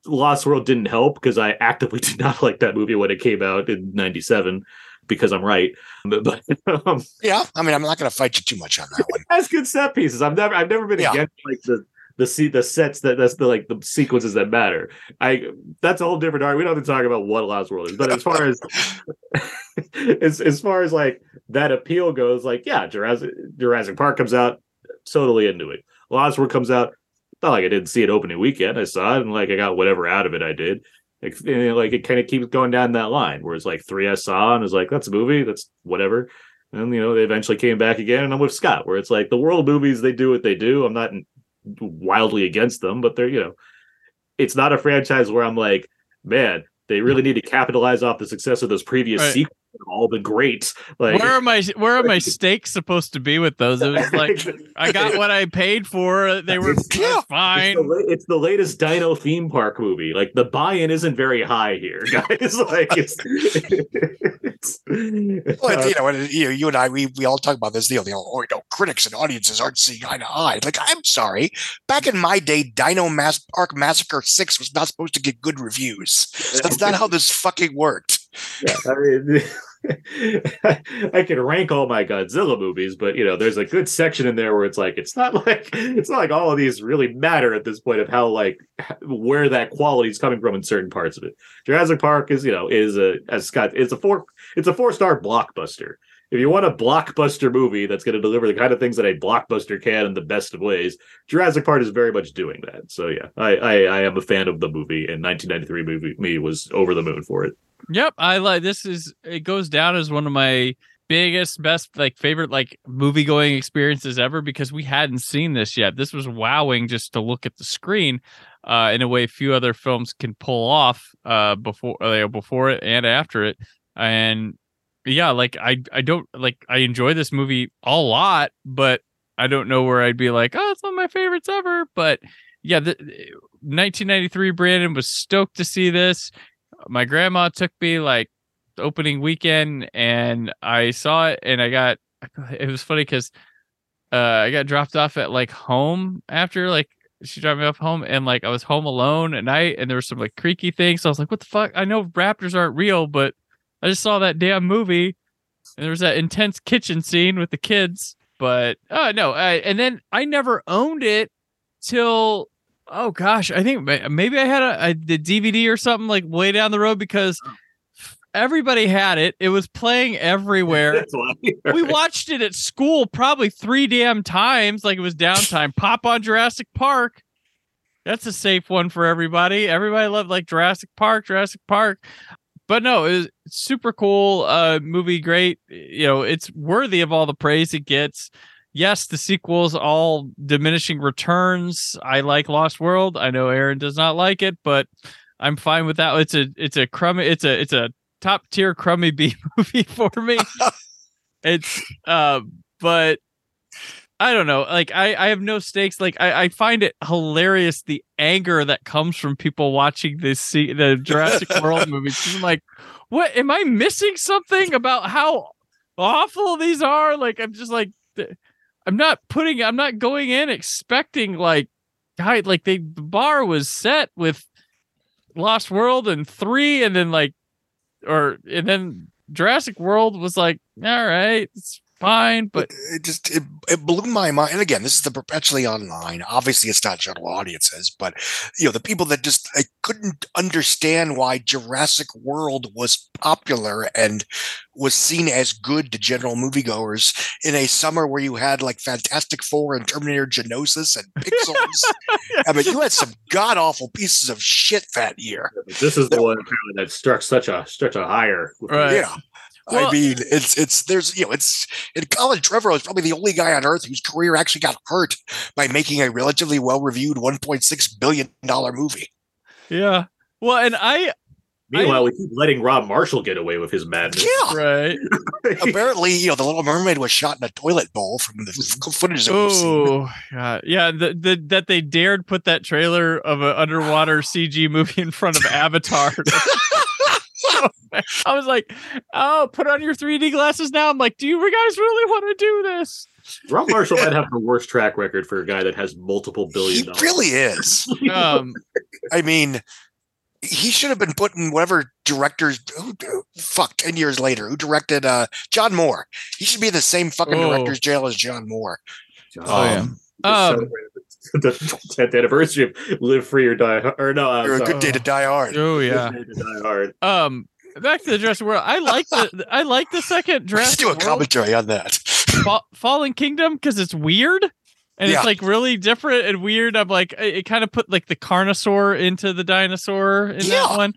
Lost World didn't help because I actively did not like that movie when it came out in 97 because I'm right. But, but um, yeah, I mean, I'm not going to fight you too much on that one. It has good set pieces. I've never, I've never been yeah. against like the the see the sets that that's the like the sequences that matter. I that's a whole different art. We don't have to talk about what Lost World is, but as far as as as far as like that appeal goes, like yeah, Jurassic Jurassic Park comes out, totally into it. Lost World comes out, not like I didn't see it opening weekend. I saw it and like I got whatever out of it. I did. Like, like it kind of keeps going down that line where it's like three I saw and it's like that's a movie, that's whatever. And you know they eventually came back again, and I'm with Scott, where it's like the world movies they do what they do. I'm not wildly against them, but they're you know, it's not a franchise where I'm like, man, they really need to capitalize off the success of those previous right. sequels all the greats. Like where are my where are my stakes supposed to be with those? It was like I got what I paid for. They were yeah. fine. It's the, it's the, latest Dino theme park movie. Like the buy-in isn't very high here, guys. like it's, it's well, uh, you know, you know, you and I, we we all talk about this deal. The oh, you know, critics and audiences aren't seeing eye to eye. Like I'm sorry, back in my day, Dino Mass- Park Massacre Six was not supposed to get good reviews. That's not how this fucking worked. Yeah, I mean. I can rank all my Godzilla movies, but you know, there's a good section in there where it's like it's not like it's not like all of these really matter at this point of how like where that quality is coming from in certain parts of it. Jurassic Park is you know is a as Scott it's a four it's a four star blockbuster. If you want a blockbuster movie that's going to deliver the kind of things that a blockbuster can in the best of ways, Jurassic Park is very much doing that. So yeah, I I, I am a fan of the movie, and 1993 movie me was over the moon for it. Yep, I like this is it goes down as one of my biggest best like favorite like movie going experiences ever because we hadn't seen this yet. This was wowing just to look at the screen uh in a way few other films can pull off uh before uh, before it and after it. And yeah, like I I don't like I enjoy this movie a lot, but I don't know where I'd be like, "Oh, it's one of my favorites ever." But yeah, the 1993 Brandon was stoked to see this my grandma took me like opening weekend and I saw it and I got it was funny because uh I got dropped off at like home after like she dropped me off home and like I was home alone at night and there were some like creaky things. So I was like, what the fuck? I know raptors aren't real, but I just saw that damn movie and there was that intense kitchen scene with the kids. But oh no, I, and then I never owned it till oh gosh, I think maybe I had a, a the DVD or something like way down the road because everybody had it. It was playing everywhere. we watched it at school probably three damn times, like it was downtime. Pop on Jurassic Park. That's a safe one for everybody. Everybody loved like Jurassic Park, Jurassic Park. But no, it was super cool. Uh movie, great. You know, it's worthy of all the praise it gets yes, the sequels all diminishing returns. I like Lost World. I know Aaron does not like it, but I'm fine with that. It's a it's a crummy it's a it's a top tier crummy B movie for me. it's uh but I don't know. Like I, I have no stakes. Like I, I find it hilarious the anger that comes from people watching this the Jurassic World movies. I'm like, what am I missing something about how awful these are? Like I'm just like I'm not putting I'm not going in expecting like God, like the bar was set with Lost World and three and then like or and then Jurassic World was like, all right, it's fine, but it just it, it blew my mind. And again, this is the perpetually online. Obviously, it's not general audiences, but you know, the people that just I couldn't understand why Jurassic World was popular and was seen as good to general moviegoers in a summer where you had like Fantastic Four and Terminator Genisys and Pixels. I mean, you had some god awful pieces of shit that year. This is the one apparently that struck such a such a higher. Yeah. Well- I mean, it's it's there's you know it's and Colin Trevorrow is probably the only guy on earth whose career actually got hurt by making a relatively well reviewed 1.6 billion dollar movie. Yeah. Well, and I Meanwhile, we keep letting Rob Marshall get away with his madness. Yeah. right. Apparently, you know, the Little Mermaid was shot in a toilet bowl from the mm-hmm. footage that we've. Oh, God. yeah. The, the that they dared put that trailer of an underwater CG movie in front of Avatar. I was like, "Oh, put on your 3D glasses now." I'm like, "Do you guys really want to do this?" Rob Marshall might have the worst track record for a guy that has multiple billion He dollars. really is. Um, I mean, he should have been put in whatever directors. Who, who- fuck, ten years later, who directed uh, John Moore? He should be in the same fucking Oh. director's jail as John Moore. Oh, yeah. Um, Um, the 10th anniversary of Live Free or Die Hard. Or no, I'm a good day to die hard. oh yeah. Day to Die Hard. Um, back to the Jurassic World. I like the I like the second dress. Let's Jurassic do a World commentary on that. Fa- Fallen Kingdom because it's weird and Yeah. it's like really different and weird. I'm like, it, it kind of put like the carnosaur into the dinosaur in Yeah. that one.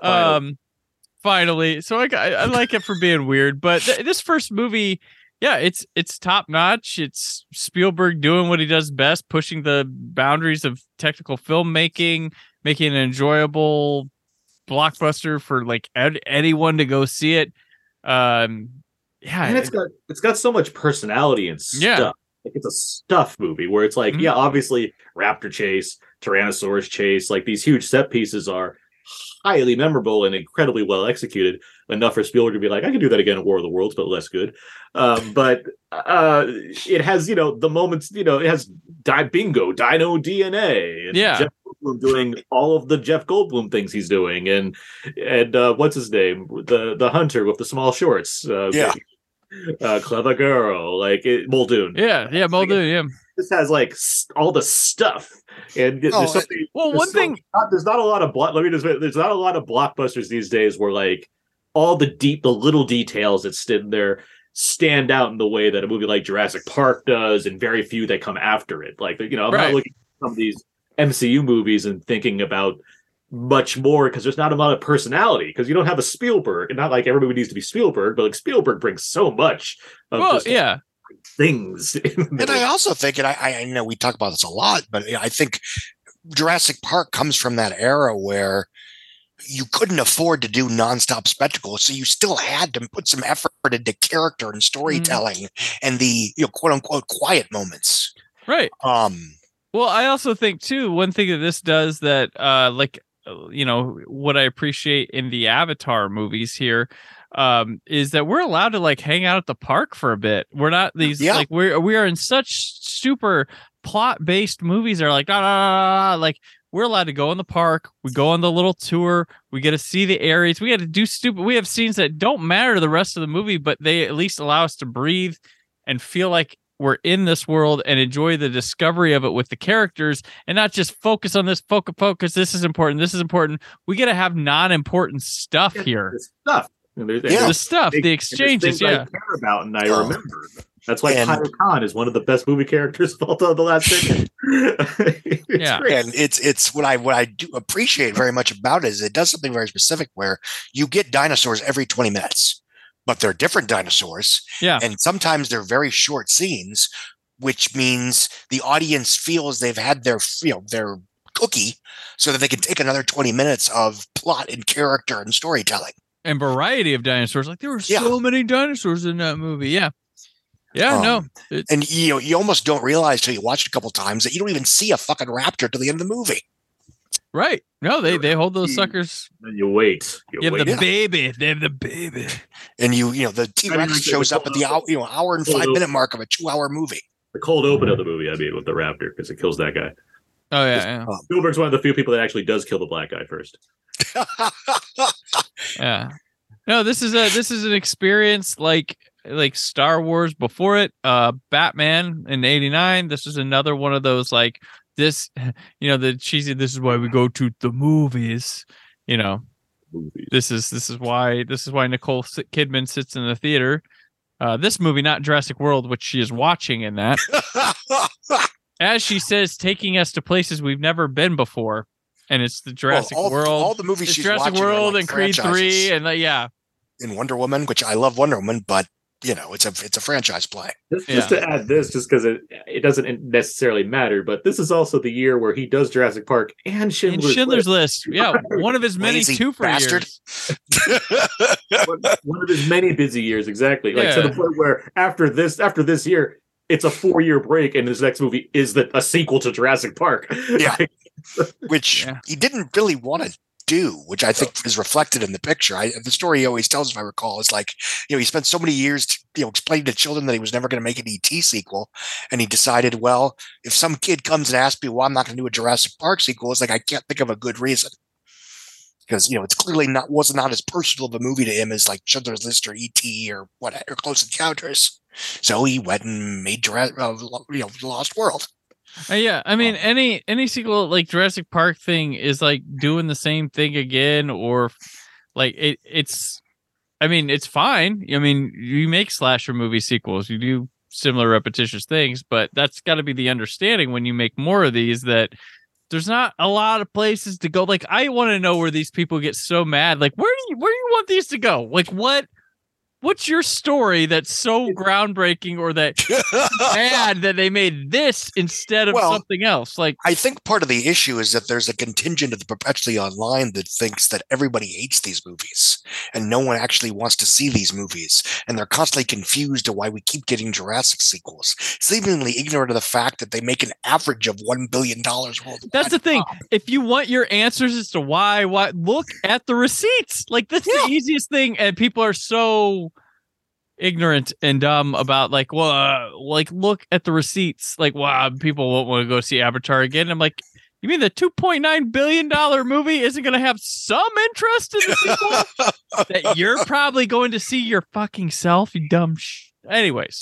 Finally. Um, finally, so I, I I like it for being weird, but th- this first movie. Yeah, it's it's top notch. It's Spielberg doing what he does best, pushing the boundaries of technical filmmaking, making an enjoyable blockbuster for like ed- anyone to go see it. Um, yeah, and it's got it's got so much personality and stuff. Yeah. Like it's a stuff movie where it's like, Mhm. yeah, obviously raptor chase, Tyrannosaurus chase, like these huge set pieces are highly memorable and incredibly well executed. Enough for Spielberg to be like, I can do that again in War of the Worlds, but less good. Um, but uh, it has, you know, the moments, you know, it has di- bingo, dino DNA, and Yeah. Jeff Goldblum doing all of the Jeff Goldblum things he's doing, and and uh, what's his name, the the hunter with the small shorts, uh, Yeah. uh, clever girl, like it, Muldoon. yeah, yeah, Muldoon, yeah. This has like all the stuff, and there's Oh, something. Well, there's one so- thing- not- there's not a lot of block. Let me just. There's not a lot of blockbusters these days where like all the deep, the little details that stand there stand out in the way that a movie like Jurassic Park does, and very few that come after it. Like you know, I'm Right. not looking at some of these MCU movies and thinking about much more because there's not a lot of personality because you don't have a Spielberg and not like everybody needs to be Spielberg but like Spielberg brings so much of Well, just, yeah, things And I also think, and I, I know we talk about this a lot, but I think Jurassic Park comes from that era where you couldn't afford to do nonstop spectacles, so you still had to put some effort into character and storytelling and the you know quote unquote quiet moments. right. Um, Well, I also think too one thing that this does that uh like uh, you know what I appreciate in the Avatar movies here um is that we're allowed to like hang out at the park for a bit. We're not these Yeah. like we're we are in such super plot based movies that are like "Ah, ah, ah, ah," like we're allowed to go in the park. We go on the little tour. We get to see the areas. We get to do stupid. We have scenes that don't matter to the rest of the movie, but they at least allow us to breathe and feel like we're in this world and enjoy the discovery of it with the characters and not just focus on this focus focus this is important this is important we got to have non-important stuff here stuff And there's- and Yeah. the stuff big- the exchanges things I care about and I Oh. remember. That's why And- Kyle Khan is one of the best movie characters of all the the last decade. It's Yeah. great. and it's it's what I what I do appreciate very much about it is it does something very specific where you get dinosaurs every 20 minutes, but they're different dinosaurs. yeah And sometimes they're very short scenes, which means the audience feels they've had their you know their cookie so that they can take another 20 minutes of plot and character and storytelling. And variety of dinosaurs like there were Yeah. so many dinosaurs in that movie yeah yeah Um, no it- And you know, you almost don't realize till you watch it a couple times that you don't even see a fucking raptor to the end of the movie. right no they they hold those suckers And you wait. You you have wait. the baby they have the baby And you, you know, the T like Rex the- shows the- up at the hour, you know, hour and five minute mark of a two hour movie. the cold open of the movie, I mean, with the raptor, because it kills that guy. oh yeah, yeah. Spielberg's one of the few people that actually does kill the black guy first. Yeah. No, this is a this is an experience like like Star Wars before it, uh Batman in 89. This is another one of those like this, you know, the cheesy. This is why we go to the movies. You know, movies. this is this is why this is why Nicole Kidman sits in the theater. Uh, this movie, not Jurassic World, which she is watching in that, as she says, taking us to places we've never been before, and it's the Jurassic all, World, all the movies she's Jurassic watching are, World like, and Creed. Three, and yeah, in Wonder Woman, which I love Wonder Woman, but you know, it's a it's a franchise play. Just, just to add this, just because it it doesn't necessarily matter, but this is also the year where he does Jurassic Park and and Schindler's, Schindler's List. List, yeah, one of his many Lazy two for bastard. years. one, one of his many busy years, exactly. Like to the point where after this, after this year, it's a four year break, and his next movie is the a sequel to Jurassic Park. Yeah. which he didn't really want to do, which I think is reflected in the picture. I, the story he always tells, if I recall, is like, you know, he spent so many years, to, you know, explaining to children that he was never going to make an ET sequel, and he decided, well, if some kid comes and asks me why I'm not going to do a Jurassic Park sequel, it's like I can't think of a good reason. Because you know it's clearly not was not as personal of a movie to him as like Schindler's List or ET or what or Close Encounters. So he went and made Jurassic, uh, you know, The Lost World. Uh, yeah, I mean, any any sequel like Jurassic Park thing is like doing the same thing again, or like it. It's, I mean, it's fine. I mean, you make slasher movie sequels, you do similar repetitious things, but that's got to be the understanding when you make more of these that there's not a lot of places to go. Like, I want to know where these people get so mad. Like, where do you where do you want these to go? Like, what? What's your story that's so groundbreaking or that mad that they made this instead of Well, something else? Like, I think part of the issue is that there's a contingent of the perpetually online that thinks that everybody hates these movies and no one actually wants to see these movies. And they're constantly confused to why we keep getting Jurassic sequels, seemingly ignorant of the fact that they make an average of $1 billion worldwide. that's the thing. If you want your answers as to why, why look at the receipts. Like that's the easiest thing, and people are so ignorant and dumb about like, well, uh, like look at the receipts. Like, wow, people won't want to go see Avatar again. I'm like, you mean the 2.9 billion dollar movie isn't going to have some interest in the sequel that you're probably going to see your fucking self, you dumb. Sh-. Anyways,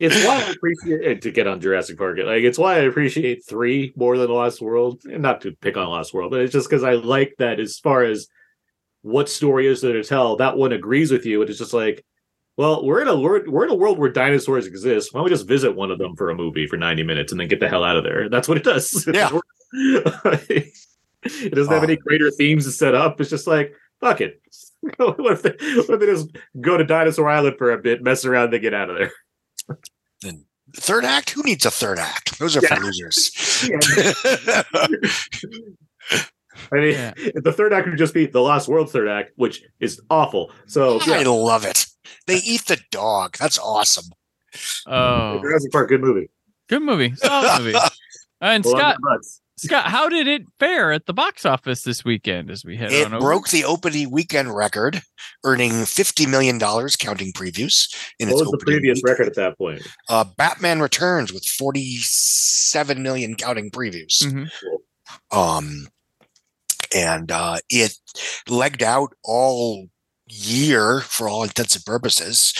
It's why I appreciate to get on Jurassic Park. Like it's why I appreciate three more than Lost World. And not to pick on Lost World, but it's just because I like that as far as what story is there to tell. That one agrees with you, and it's just like, well, we're in a we're, we're in a world where dinosaurs exist. Why don't we just visit one of them for a movie for ninety minutes and then get the hell out of there? That's what it does. Yeah. it doesn't have any greater themes to set up. It's just like fuck it. what, if they, what if they just go to Dinosaur Island for a bit, mess around, and then get out of there? Then third act? Who needs a third act? Those are Yeah. for losers. I mean, the third act would just be the Lost World third act, which is awful. So I love it. They eat the dog. That's awesome. oh, Jurassic Park, good movie. good movie, solid movie. And Well, Scott, Scott, how did it fare at the box office this weekend as we head It on over? broke the opening weekend record, earning $50 million counting previews in What its was the previous week. record at that point? Uh, Batman Returns with 47 million counting previews. Mhm. Um, and uh, it legged out all year for all intents and purposes.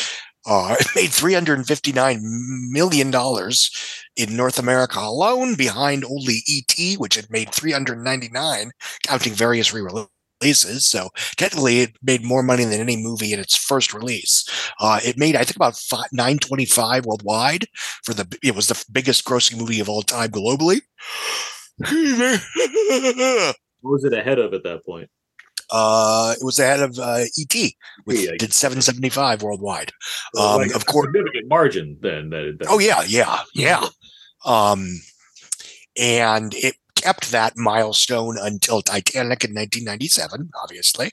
Uh, it made 359 million dollars in North America alone, behind only ET, which had made 399, counting various re-releases. So technically, it made more money than any movie in its first release. Uh, it made, I think, about five, 925 worldwide for the. It was the biggest grossing movie of all time globally. What was it ahead of at that point? Uh, it was ahead of uh, ET, which Yeah. did 775 worldwide. Um, like, of course. significant margin then. That, that Oh yeah, yeah, yeah. Um, and it kept that milestone until Titanic in 1997, obviously.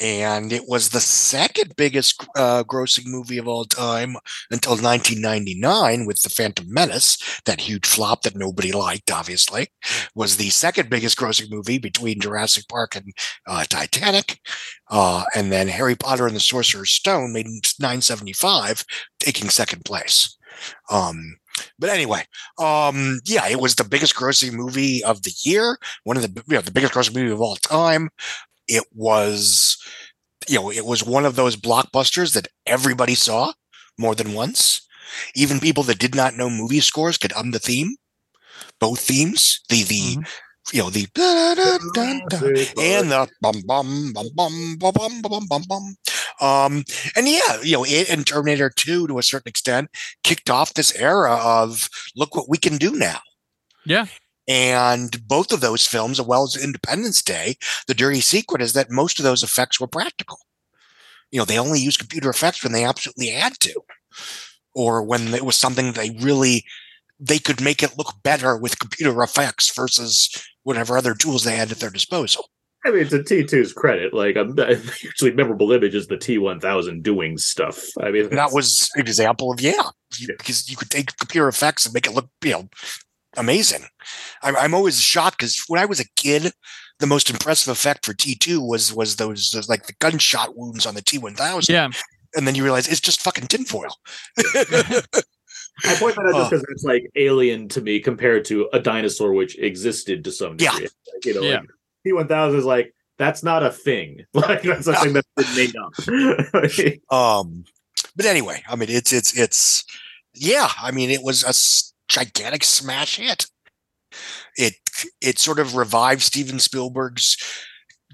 And it was the second biggest uh, grossing movie of all time until 1999 with The Phantom Menace, that huge flop that nobody liked, obviously, was the second biggest grossing movie between Jurassic Park and uh, Titanic. Uh, and then Harry Potter and the Sorcerer's Stone made 975, taking second place. Um, but anyway, um, yeah, it was the biggest grossing movie of the year, one of the you know, the biggest grossing movie of all time. It was, you know, it was one of those blockbusters that everybody saw more than once. Even people that did not know movie scores could um the theme. both themes, the the Mm-hmm. you know the da, da, da, da, and the bum bum bum bum bum bum bum bum bum. Um, and yeah, you know, it and Terminator 2 to a certain extent kicked off this era of look what we can do now. Yeah. And both of those films, as well as Independence Day, the dirty secret is that most of those effects were practical. You know, they only used computer effects when they absolutely had to, or when it was something they really they could make it look better with computer effects versus whatever other tools they had at their disposal. I mean, to T2's credit, like I'm a hugely memorable image is the T1000 doing stuff. I mean, that was an example of yeah, you- because you could take computer effects and make it look you know amazing. I'm, I'm always shocked because when I was a kid, the most impressive effect for T2 was was those, those like the gunshot wounds on the T1000. Yeah. and then you realize it's just fucking tinfoil. I point that out just because it's like alien to me compared to a dinosaur which existed to some Yeah. degree. Like, you know, Yeah. like T1000 is like that's not a thing. Like that's something that's been made up. Um, but anyway, I mean, it's it's it's yeah. I mean, it was a s- gigantic smash hit. It it sort of revived Steven Spielberg's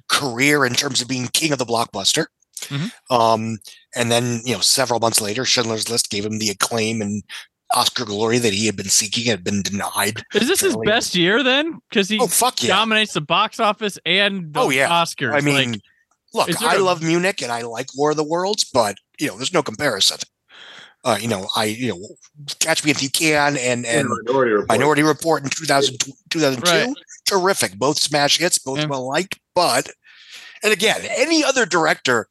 career in terms of being king of the blockbuster. Mhm. Um, and then you know, several months later, Schindler's List gave him the acclaim and Oscar glory that he had been seeking had been denied. Is this his best year then? Because he Oh fuck yeah! dominates the box office and the Oh, yeah. Oscars. I mean, Like, look, I a- love Munich and I like War of the Worlds, but you know, there's no comparison. Uh, you know, I you know, Catch Me If You Can and and Minority Report. Minority Report in 2000, 2002, Right. terrific, both smash hits, both Yeah. well liked. But and again, any other director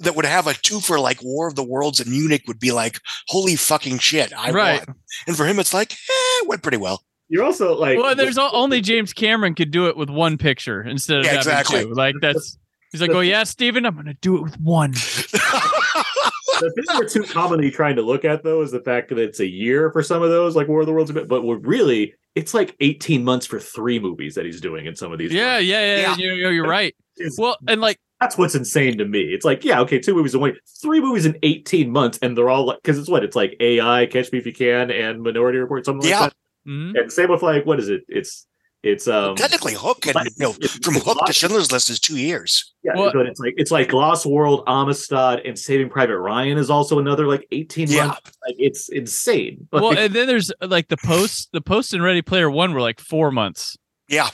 that would have a two for like War of the Worlds in Munich would be like, holy fucking shit, I Right. won. And for him, it's like, eh, it went pretty well. You're also like well, there's o- only James Cameron could do it with one picture instead of Yeah, having exactly. two. Like that's he's like, oh yeah, Steven, I'm gonna do it with one. the thing we're too commonly trying to look at though is the fact that it's a year for some of those, like War of the Worlds, but we're really it's like 18 months for three movies that he's doing in some of these. Yeah, yeah, yeah. Yeah. You're, you're- you're right. Well, and like That's what's insane to me. It's like, yeah, okay, two movies in one, three movies in 18 months, and they're all like, because it's what? It's like AI, Catch Me If You Can, and Minority Report, something Yeah. like mhm. And same with like, what is it? It's, it's, um, Technically, Hook and you know, it's- from it's Hook to Schindler's List is two years. yeah, Well- but it's like, it's like Lost World, Amistad, and Saving Private Ryan is also another like 18 Yeah. months. Like, it's insane. well, Like, and then there's uh, like the post, the post and Ready Player One were like four months Yeah,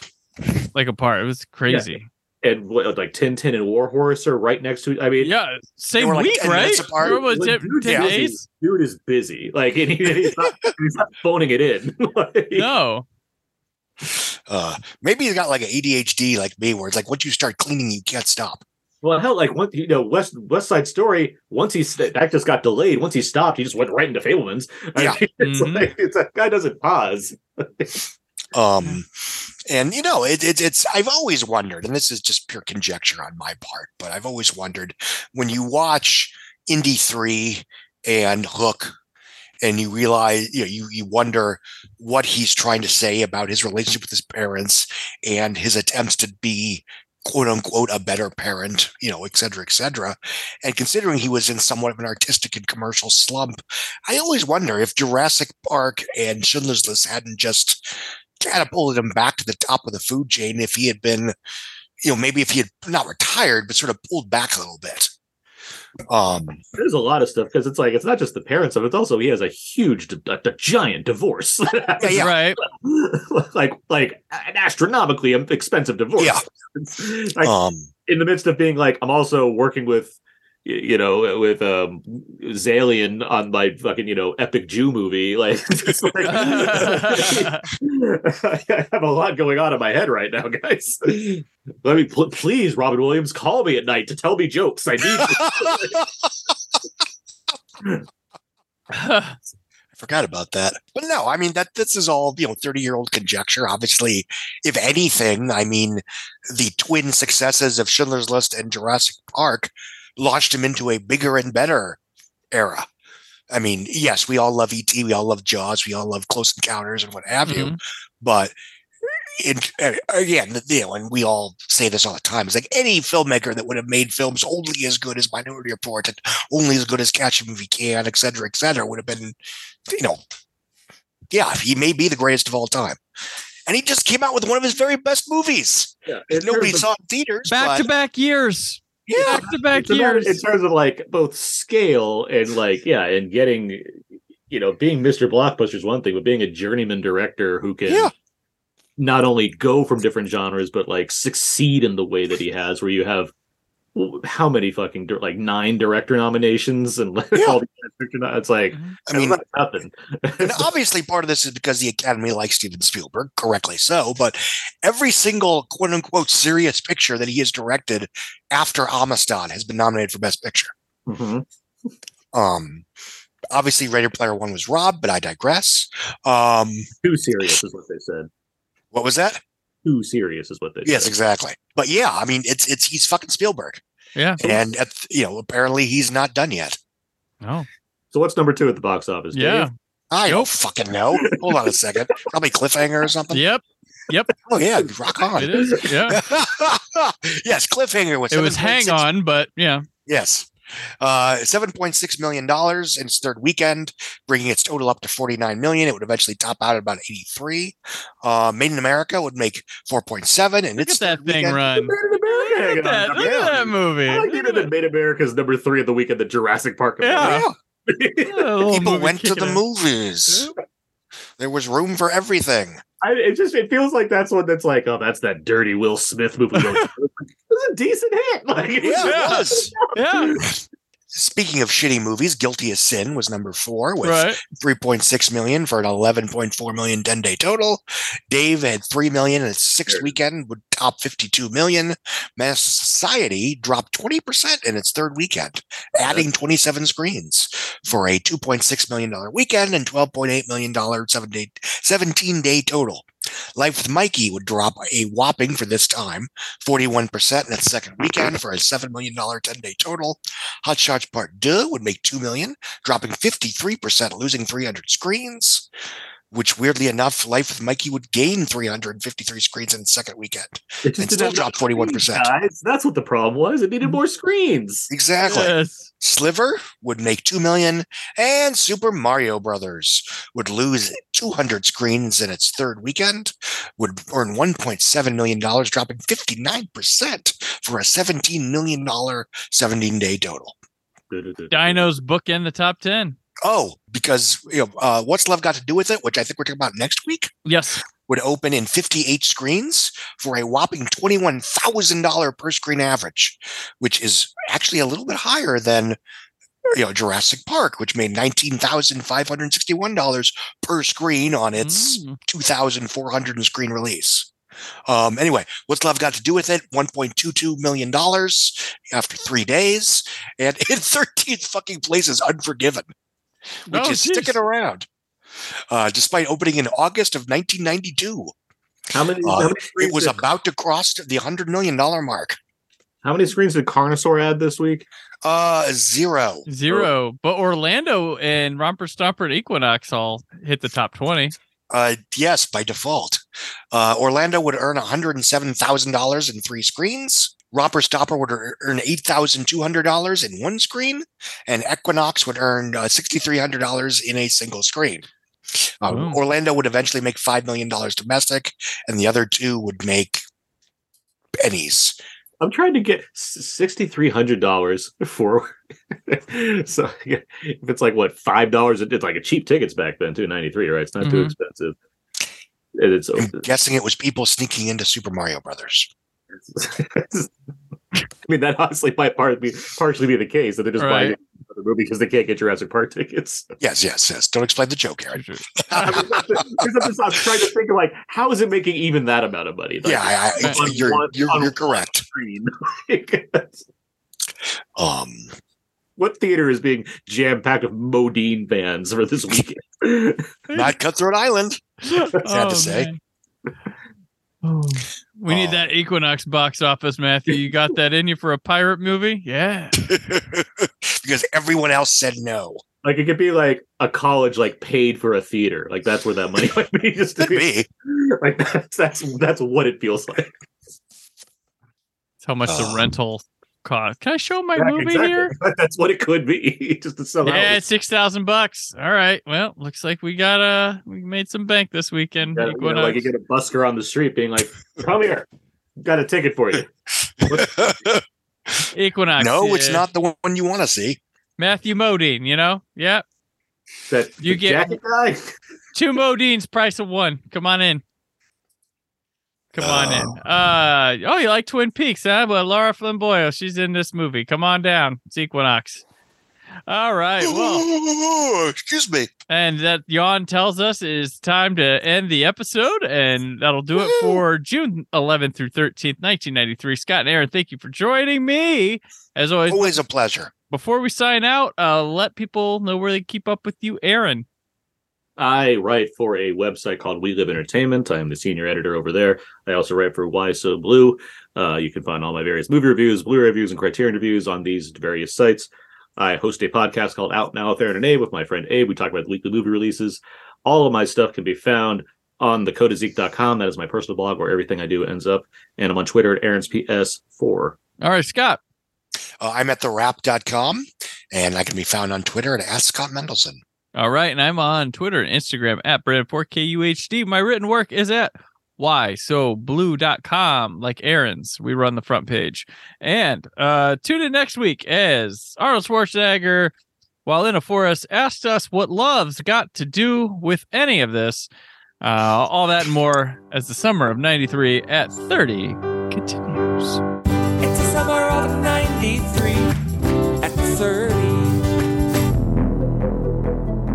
like apart. It was crazy. and what, like Tintin and War Horse are right next to I mean, Yeah, same were, like, week, 10 right? apart. Or was Like, it dude's ten busy. days? Dude is busy. Like and he, he's, not, he's not phoning it in. Like, No. Uh, maybe he's got like an ADHD like me, where it's like once you start cleaning, you can't stop. Well, hell, like one, you know, West West Side Story. Once he that just got delayed. Once he stopped, he just went right into Fabelmans. I Yeah. mean, it's Mhm. like it's a guy doesn't pause. Um, and you know, it, it, it's I've always wondered, and this is just pure conjecture on my part, but I've always wondered when you watch Indy three and Hook, and you realize you know you you wonder what he's trying to say about his relationship with his parents and his attempts to be quote unquote a better parent, you know, et cetera, et cetera. And considering he was in somewhat of an artistic and commercial slump, I always wonder if Jurassic Park and Schindler's List hadn't just catapulted him back to the top of the food chain if he had been, you know, maybe if he had not retired, but sort of pulled back a little bit. Um, There's a lot of stuff because it's like it's not just the parents of it. It's also he has a huge, a, a giant divorce. yeah, yeah. Right. like like an astronomically expensive divorce. Yeah. like, Um, in the midst of being like, I'm also working with, y- you know, with um Zaillian on my fucking, you know, epic Jew movie. Like, like I have a lot going on in my head right now, guys. Let me pl- please, Robin Williams, call me at night to tell me jokes. I need. I forgot about that. But no, I mean that this is all, you know, 30 year old conjecture. Obviously, if anything, I mean, the twin successes of Schindler's List and Jurassic Park launched him into a bigger and better era. I mean, yes, we all love ET, we all love Jaws, we all love Close Encounters and what have you. Mhm. But in, uh, again, you know, and we all say this all the time. It's like any filmmaker that would have made films only as good as Minority Report and only as good as Catch Him If You Can, et cetera, et cetera, would have been, you know, yeah, he may be the greatest of all time. and he just came out with one of his very best movies. Yeah, Nobody saw it in theaters. Back to back years. Yeah. Back to back years. in terms of like both scale and like yeah, and getting you know being Mr. Blockbuster is one thing, but being a journeyman director who can Yeah. not only go from different genres but like succeed in the way that he has, where you have how many fucking like nine director nominations and like all the picture. It's like I mean, nothing. and obviously part of this is because the Academy likes Steven Spielberg, correctly so. But every single quote unquote serious picture that he has directed after Amistad has been nominated for Best Picture. Mhm. Um, obviously, Ready Player One was robbed, but I digress. Um, Too serious is what they said. what was that? Too serious is what they Yes, said. exactly. But yeah, I mean, it's it's he's fucking Spielberg, Yeah. and at, you know apparently he's not done yet. No. So what's number two at the box office? Yeah. Dave? I don't fucking know. Hold on a second. Probably cliffhanger or something. Yep. Yep. Oh yeah, rock on. It is. Yeah. yes, cliffhanger was. It was 7.6 hang on, but yeah. Yes. Uh, $7.6 million in its third weekend, bringing its total up to 49 million. It would eventually top out at about 83. Uh, Made in America would make 4.7 and Look its at that thing weekend- run. Look Look at that, look at that movie. I like the that made America's number three of the weekend, the Jurassic Park. Yeah. Yeah, People went to the in. movies. There was room for everything. I, it just it feels like that's one that's like, oh, that's that dirty Will Smith movie. It was a decent hit. Like, it Yeah, it was. was. Yeah. Speaking of shitty movies, Guilty as Sin was number four with Right. 3.6 million for an 11.4 million 10 day total. Dave had 3 million in its sixth weekend, would top 52 million. Menace II Society dropped 20% in its third weekend, adding 27 screens for a $2.6 million weekend and $12.8 million seven day, 17 day total. Life with Mikey would drop a whopping for this time 41% in its second weekend for a $7 million 10 day total. Hot Shots Part 2 would make 2 million, dropping 53%, losing 300 screens. Which weirdly enough, Life with Mikey would gain 353 screens in its second weekend It and still drop 41%. Guys, that's what the problem was. It needed mm-hmm. more screens. Exactly. Yes. Sliver would make 2 million and Super Mario Brothers would lose 200 screens in its third weekend, would earn 1.7 million dollars, dropping 59% for a 17 million dollar 17 day total. Dinos bookend the top 10. Oh, because you know, uh, what's love got to do with it, which I think we're talking about next week, Yes. would open in 58 screens for a whopping $21,000 per screen average, which is actually a little bit higher than you know Jurassic Park, which made $19,561 per screen on its Mm. 2,400 screen release. Um, anyway, what's love got to do with it? $1.22 million after three days. And in 13th fucking place is Unforgiven, which Oh, is geez. sticking around. Uh, despite opening in August of 1992. How many? Uh, how, many it was did, about to cross the $100 million mark. how many screens did Carnosaur add this week? Uh, zero. Zero. But Orlando and Romper Stomper and Equinox all hit the top 20. Uh, yes, by default. Uh, Orlando would earn $107,000 in three screens. Romper Stomper would earn $8,200 in one screen. And Equinox would earn uh, $6,300 in a single screen. Uh, Boom. Orlando would eventually make $5 million domestic, and the other two would make pennies. I'm trying to get sixty three hundred dollars for. so yeah, if it's like what five dollars, it's like a cheap tickets back then too. Ninety three, right? It's not too Mhm. expensive. And it's I'm guessing it was people sneaking into Super Mario Brothers. I mean, that honestly might part be, partially be the case that they're just buying Right. the movie because they can't get Jurassic Park tickets. Yes, yes, yes. Don't explain the joke, Aaron. I mean, that's the- because I'm, just, I'm trying to think of like how is it making even that amount of money? Like, yeah, I, I, on you're, one- you're, on you're correct. Um, what theater is being jam packed with Modine fans for this weekend? not Cutthroat Island. Sad Oh, to say. man. Oh. We need Oh. that Equinox box office, Matthew. You got that in you for a pirate movie? Yeah. because everyone else said no. Like it could be like a college like paid for a theater. Like that's where that money might be. Just to be, be. like that's that's that's what it feels like. It's how much the Oh. rental cost? Can I show my Yeah, movie exactly. here? That's what it could be. Just to sell Yeah, out. six thousand bucks. All right. Well, looks like we got uh we made some bank this weekend. Yeah, you know, like you get a busker on the street being like, "Come here, got a ticket for you." Equinox. no, it's not the one you want to see. Matthew Modine. You know. Yep. That you get jacket guy. two Modines, price of one. Come on in. Come on in. Uh oh, you like Twin Peaks, huh? Well, Lara Flynn Boyle, she's in this movie. Come on down. It's Equinox. All right. Well, excuse me. And that yawn tells us is time to end the episode, and that'll do it for June 11th through 13th, 1993. Scott and Aaron, thank you for joining me. As always, Always a pleasure. before we sign out, uh, let people know where they keep up with you, Aaron. I write for a website called We Live Entertainment. I am the senior editor over there. I also write for Why So Blu. Uh, you can find all my various movie reviews, Blu-ray reviews, and Criterion reviews on these various sites. I host a podcast called Out Now with Aaron and Abe with my friend Abe. We talk about the weekly movie releases. All of my stuff can be found on thecodeofzeke.com. That is my personal blog where everything I do ends up. And I'm on Twitter at Aaron's PS4. All right, Scott. Uh, I'm at thewrap.com and I can be found on Twitter at Ask Scott Mendelson. All right, and I'm on Twitter and Instagram at Brandon4KUHD. My written work is at why so blu.com like Aaron's. We run the front page. And uh tune in next week as Arnold Schwarzenegger, while in a forest, asked us what love's got to do with any of this. Uh all that and more as the summer of 93 at 30 continues.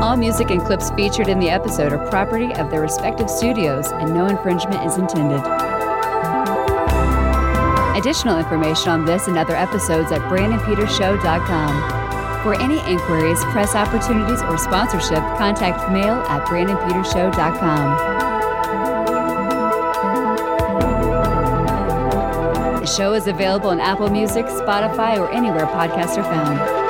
All music and clips featured in the episode are property of their respective studios, and no infringement is intended. Additional information on this and other episodes at BrandonPetersShow.com. For any inquiries, press opportunities, or sponsorship, contact mail at BrandonPetersShow.com. The show is available on Apple Music, Spotify, or anywhere podcasts are found.